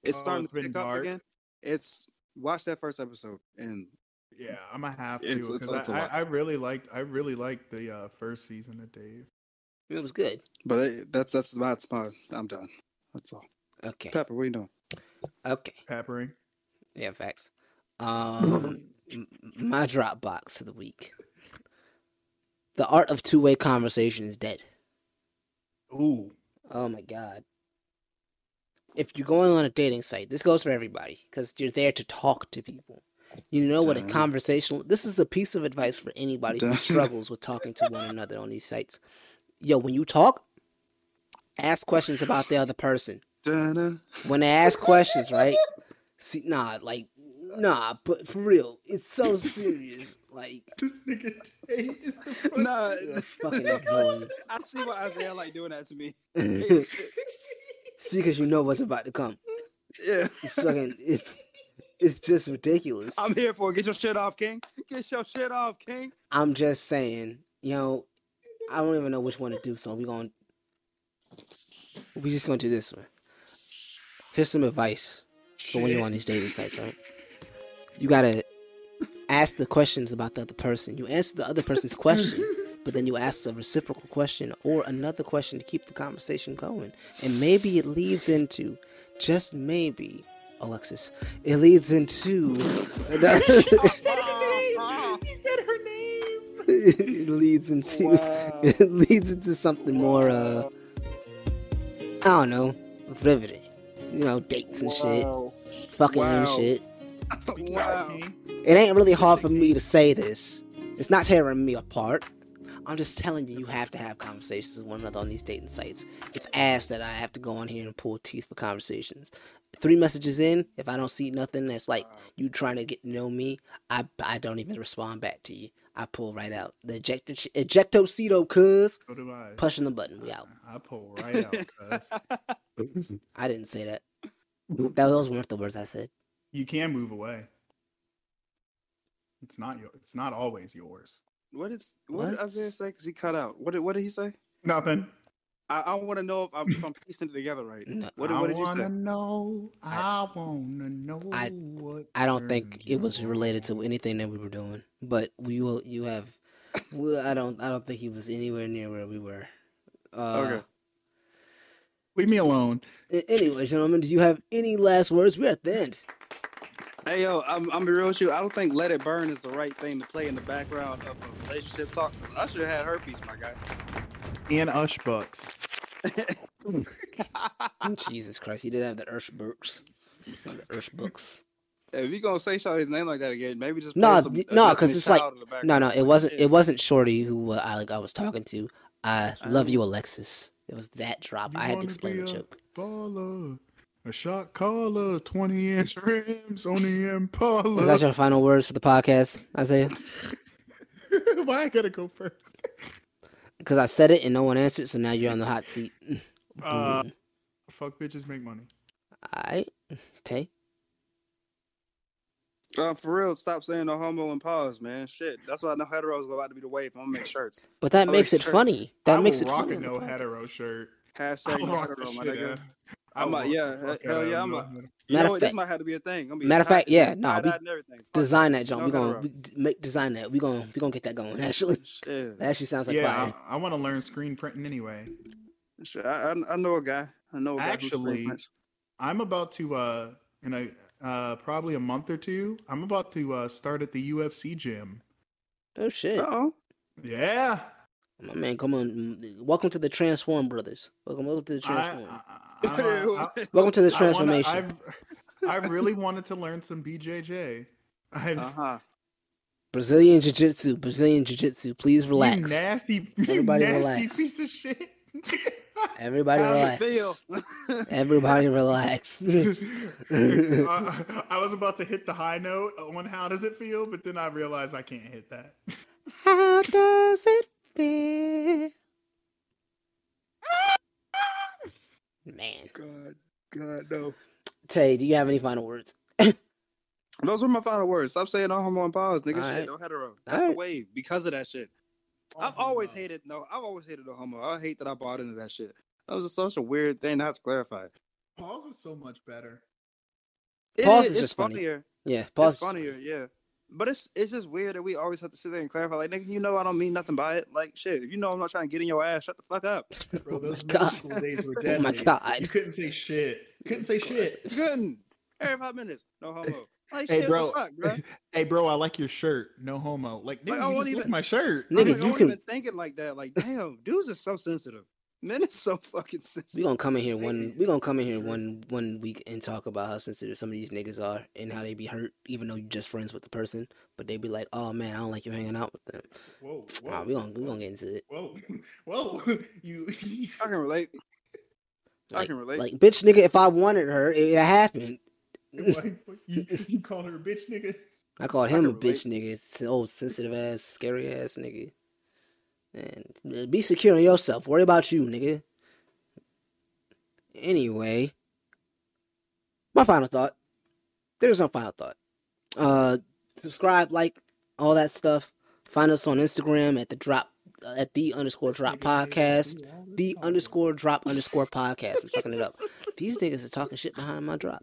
it's Oh, starting it's to been pick up again. It's watch that first episode and yeah, I'm gonna have to It's- it's- 'cause it's a I, lot. I, I really liked I really liked the uh, first season of Dave. It was good. but it, that's that's that's my I'm done. That's all. Okay. Pepper, what are you doing? Okay. Peppering. Yeah, facts. Um, my drop box of the week. The art of two way conversation is dead. Ooh. Oh my god. If you're going on a dating site, this goes for everybody because you're there to talk to people. You know what a conversational. This is a piece of advice for anybody who struggles with talking to one another on these sites. Yo, when you talk, ask questions about the other person. Dun-dun. When they ask questions, right? See, nah, like, nah, but for real, it's so serious. Like, This nigga Dave is the fucking Nah, fucking annoying. I see why Isaiah like doing that to me. See, because you know what's about to come. Yeah. It's fucking, it's, it's just ridiculous. I'm here for it. Get your shit off, King. Get your shit off, King. I'm just saying, you know, I don't even know which one to do, so we're going to we just gonna do this one. Here's some advice for when you're on these dating sites, right? You gotta ask the questions about the other person. You answer the other person's question, but then you ask a reciprocal question or another question to keep the conversation going. And maybe it leads into, just maybe, Alexis, it leads into He said her name. it leads into Wow. it leads into something more uh I don't know, riveting. You know, dates and shit, fucking Wow. and shit. wow. It ain't really hard for me to say this. It's not tearing me apart. I'm just telling you, you have to have conversations with one another on these dating sites. It's ass that I have to go on here and pull teeth for conversations. Three messages in, if I don't see nothing that's like you trying to get to know me, I I don't even respond back to you. I pull right out. The ejector ejectocito, cuz So do I. pushing the button. We out. I pull right out. cuz. I didn't say that. That those weren't the words I said. You can move away. It's not your. It's not always yours. What is what, did What? Isaiah say? Because he cut out. What did what did he say? Nothing. I, I want to know if I'm, if I'm piecing it together right. No. What, did- I what did you wanna say? know. I, wanna know. I- what I don't think it was related to anything that we were doing, but we will. You have. Well, I don't. I don't think he was anywhere near where we were. Uh, Okay. Leave me alone. a- Anyway, gentlemen, do you have any last words? We're at the end. Hey yo, I'm I'm be real with you. I don't think "Let It Burn" is the right thing to play in the background of a relationship talk. 'cause Usher had herpes, my guy. And Ush Bucks. Jesus Christ, he did have the Ursh books. The Ursh books. if you gonna say Shawty's name like that again, maybe just No, some, no, because it's like Child in the no, no. It wasn't. It wasn't Shorty who uh, I like. I was talking to. I love Oh. you, Alexis. It was that drop. You I had to wanna explain be the a joke. Baller. A shot caller, 20 inch rims on the Impala. Is that your final words for the podcast, Isaiah? Why I gotta go first? Because I said it and no one answered, so now you're on the hot seat. Uh, fuck bitches make money. Alright, Tay. Uh, for real, stop saying no homo and pause, man. Shit, that's why no heteros are about to be the wave. I'm gonna make shirts. But that I makes like it shirts. funny. That I makes will it rock funny. a no hetero shirt. Hashtag I'll no hetero, my shit nigga. Out. I'm I'll a- yeah, the hell yeah, a I'm no a- You Matter know of what? This might have to be a thing. Gonna be matter of fact, yeah, gonna no, we- tie-dyed and everything. Fuck Design that, John. No we gonna hetero. we, make design that. We gonna we gonna get that going. Actually, Shit. that actually sounds like yeah, fire. I, I want to learn screen printing anyway. Shit, I, I, I know a guy. I know a guy Actually. I'm about to uh in a uh probably a month or two. I'm about to uh start at the UFC gym. Oh shit, Uh-oh. Yeah. My man, come on. Welcome to the Transform Brothers. Welcome, welcome to the Transform. I, I, I, welcome to the I wanna- transformation. I've, I really wanted to learn some BJJ. I've, Uh-huh. Brazilian Jiu Jitsu, Brazilian Jiu Jitsu. Please relax. You nasty, Everybody nasty relax. piece of shit. Everybody How's relax. feel? Everybody relax. I, I was about to hit the high note on how does it feel, but then I realized I can't hit that. How does it baby. Man, God, God, no. Tay, do you have any final words? Those were my final words. Stop saying no homo and pause, nigga. Alright. Shit, no hetero. That's the Alright. wave because of that shit. Oh, I've always hated no. I've always hated no homo. I hate that I bought into that shit. That was such a weird thing to have to clarify. Pause is so much better. It Pause is, is it's just funny. funnier. Yeah, It's pause. funnier, yeah. But it's it's just weird that we always have to sit there and clarify. Like, nigga, you know I don't mean nothing by it. Like, shit, if you know I'm not trying to get in your ass, shut the fuck up. Bro, Oh those my middle God. school days were dead. Oh my God. You couldn't say shit. Couldn't say shit. You couldn't. Every five minutes, no homo. Like, Hey, shit, bro. fuck, bro? Hey, bro, I like your shirt. No homo. Like, nigga, Like, I you won't just even- my shirt. I'm Nigga, like, I you wasn't can- even thinking like that. Like, damn, dudes are so sensitive. Men is so fucking sensitive. We sensitive. gonna come in here one. We gonna come in here one one week and talk about how sensitive some of these niggas are and how they be hurt, even though you're just friends with the person. But they be like, "Oh man, I don't like you hanging out with them." Whoa, whoa. Nah, we gonna we gonna get into it. Whoa, whoa, you. I can relate. I can relate. like bitch, nigga. If I wanted her, it, it happened. You, you call her a bitch, nigga? I called him a relate. bitch, nigga. It's an old sensitive ass, scary ass nigga. And be secure in yourself. Worry about you, nigga. Anyway, my final thought. There's no final thought. Uh, subscribe, like, all that stuff. Find us on Instagram at the drop uh, at the underscore drop podcast. The underscore drop underscore podcast. I'm fucking it up. These niggas are talking shit behind my drop.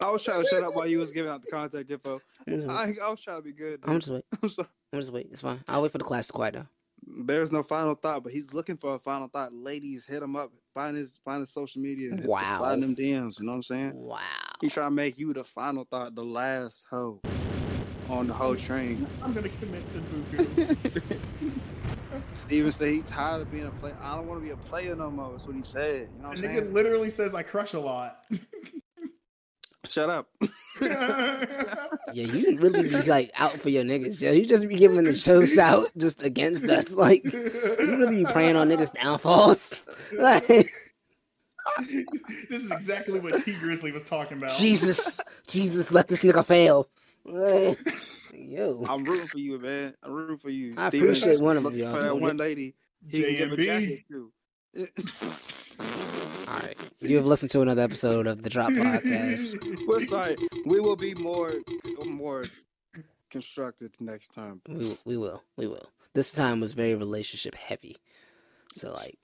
I was trying to shut up while you was giving out the contact info. I, I was trying to be good. I'm just wait. I'm sorry. I'm just wait. It's fine. I'll wait for the class to quiet down. There's no final thought, but he's looking for a final thought. Ladies, hit him up. Find his find his social media. Hit the- Slide them DMs. You know what I'm saying? Wow. He trying to make you the final thought, the last hoe on the whole train. I'm gonna commit to Buku. Steven said he's tired of being a player. I don't want to be a player no more. That's what he said. You know what I'm saying? And nigga saying? literally says I crush a lot. Shut up. Yeah, you really be like out for your niggas. Yeah, you just be giving the shows out just against us. Like you really be praying on niggas' downfalls. Like this is exactly what T Grizzly was talking about. Jesus, Jesus, let this nigga fail. Like, yo, I'm rooting for you, man. I'm rooting for you. I Steven, appreciate one of looking y'all for that one lady he can give a JMB. jacket to. All right. You have listened to another episode of the Drop Podcast. We're sorry. We will be more more constructed next time. We will- we will, we will. This time was very relationship heavy, so like,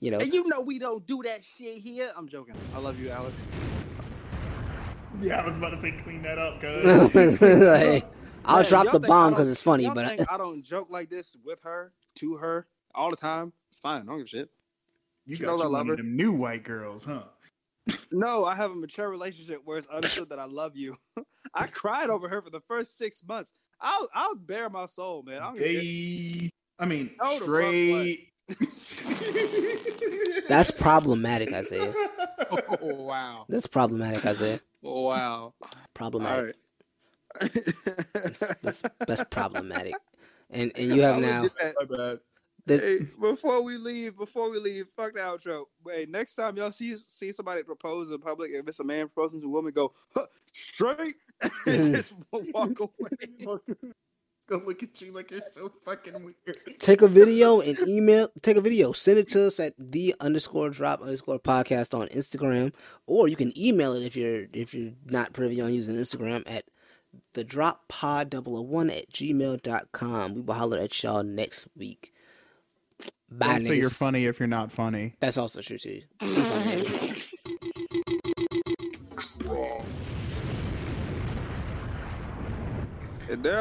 you know, And you know we don't do that shit here. I'm joking. I love you, Alex. Yeah, I was about to say clean that up, cuz. like, I'll Man, drop the bomb because it's funny, y'all but think I don't joke like this with her, to her, all the time. It's fine. I don't give a shit. You She got knows I love one her. of them new white girls, huh? No, I have a mature relationship where it's understood that I love you. I cried over her for the first six months. I'll I'll bare my soul, man. I don't give a I mean, No, straight. that's problematic, Isaiah. Oh wow. That's problematic, Isaiah. Oh wow. Problematic. All right. That's that's problematic. And and you have I'ma now do that. My bad. the, Hey, before we leave, before we leave, fuck the outro. Wait, next time y'all see see somebody propose in public, if it's a man proposing to a woman, go huh, straight and hmm. just walk away. Go look at you like you're so fucking weird. take a video and email take a video send it to us at the underscore drop underscore podcast on instagram or you can email it if you're if you're not privy on using instagram at the drop pod 001 at gmail.com we will holler at y'all next week bye Don't say you're funny if you're not funny. that's also true too. And there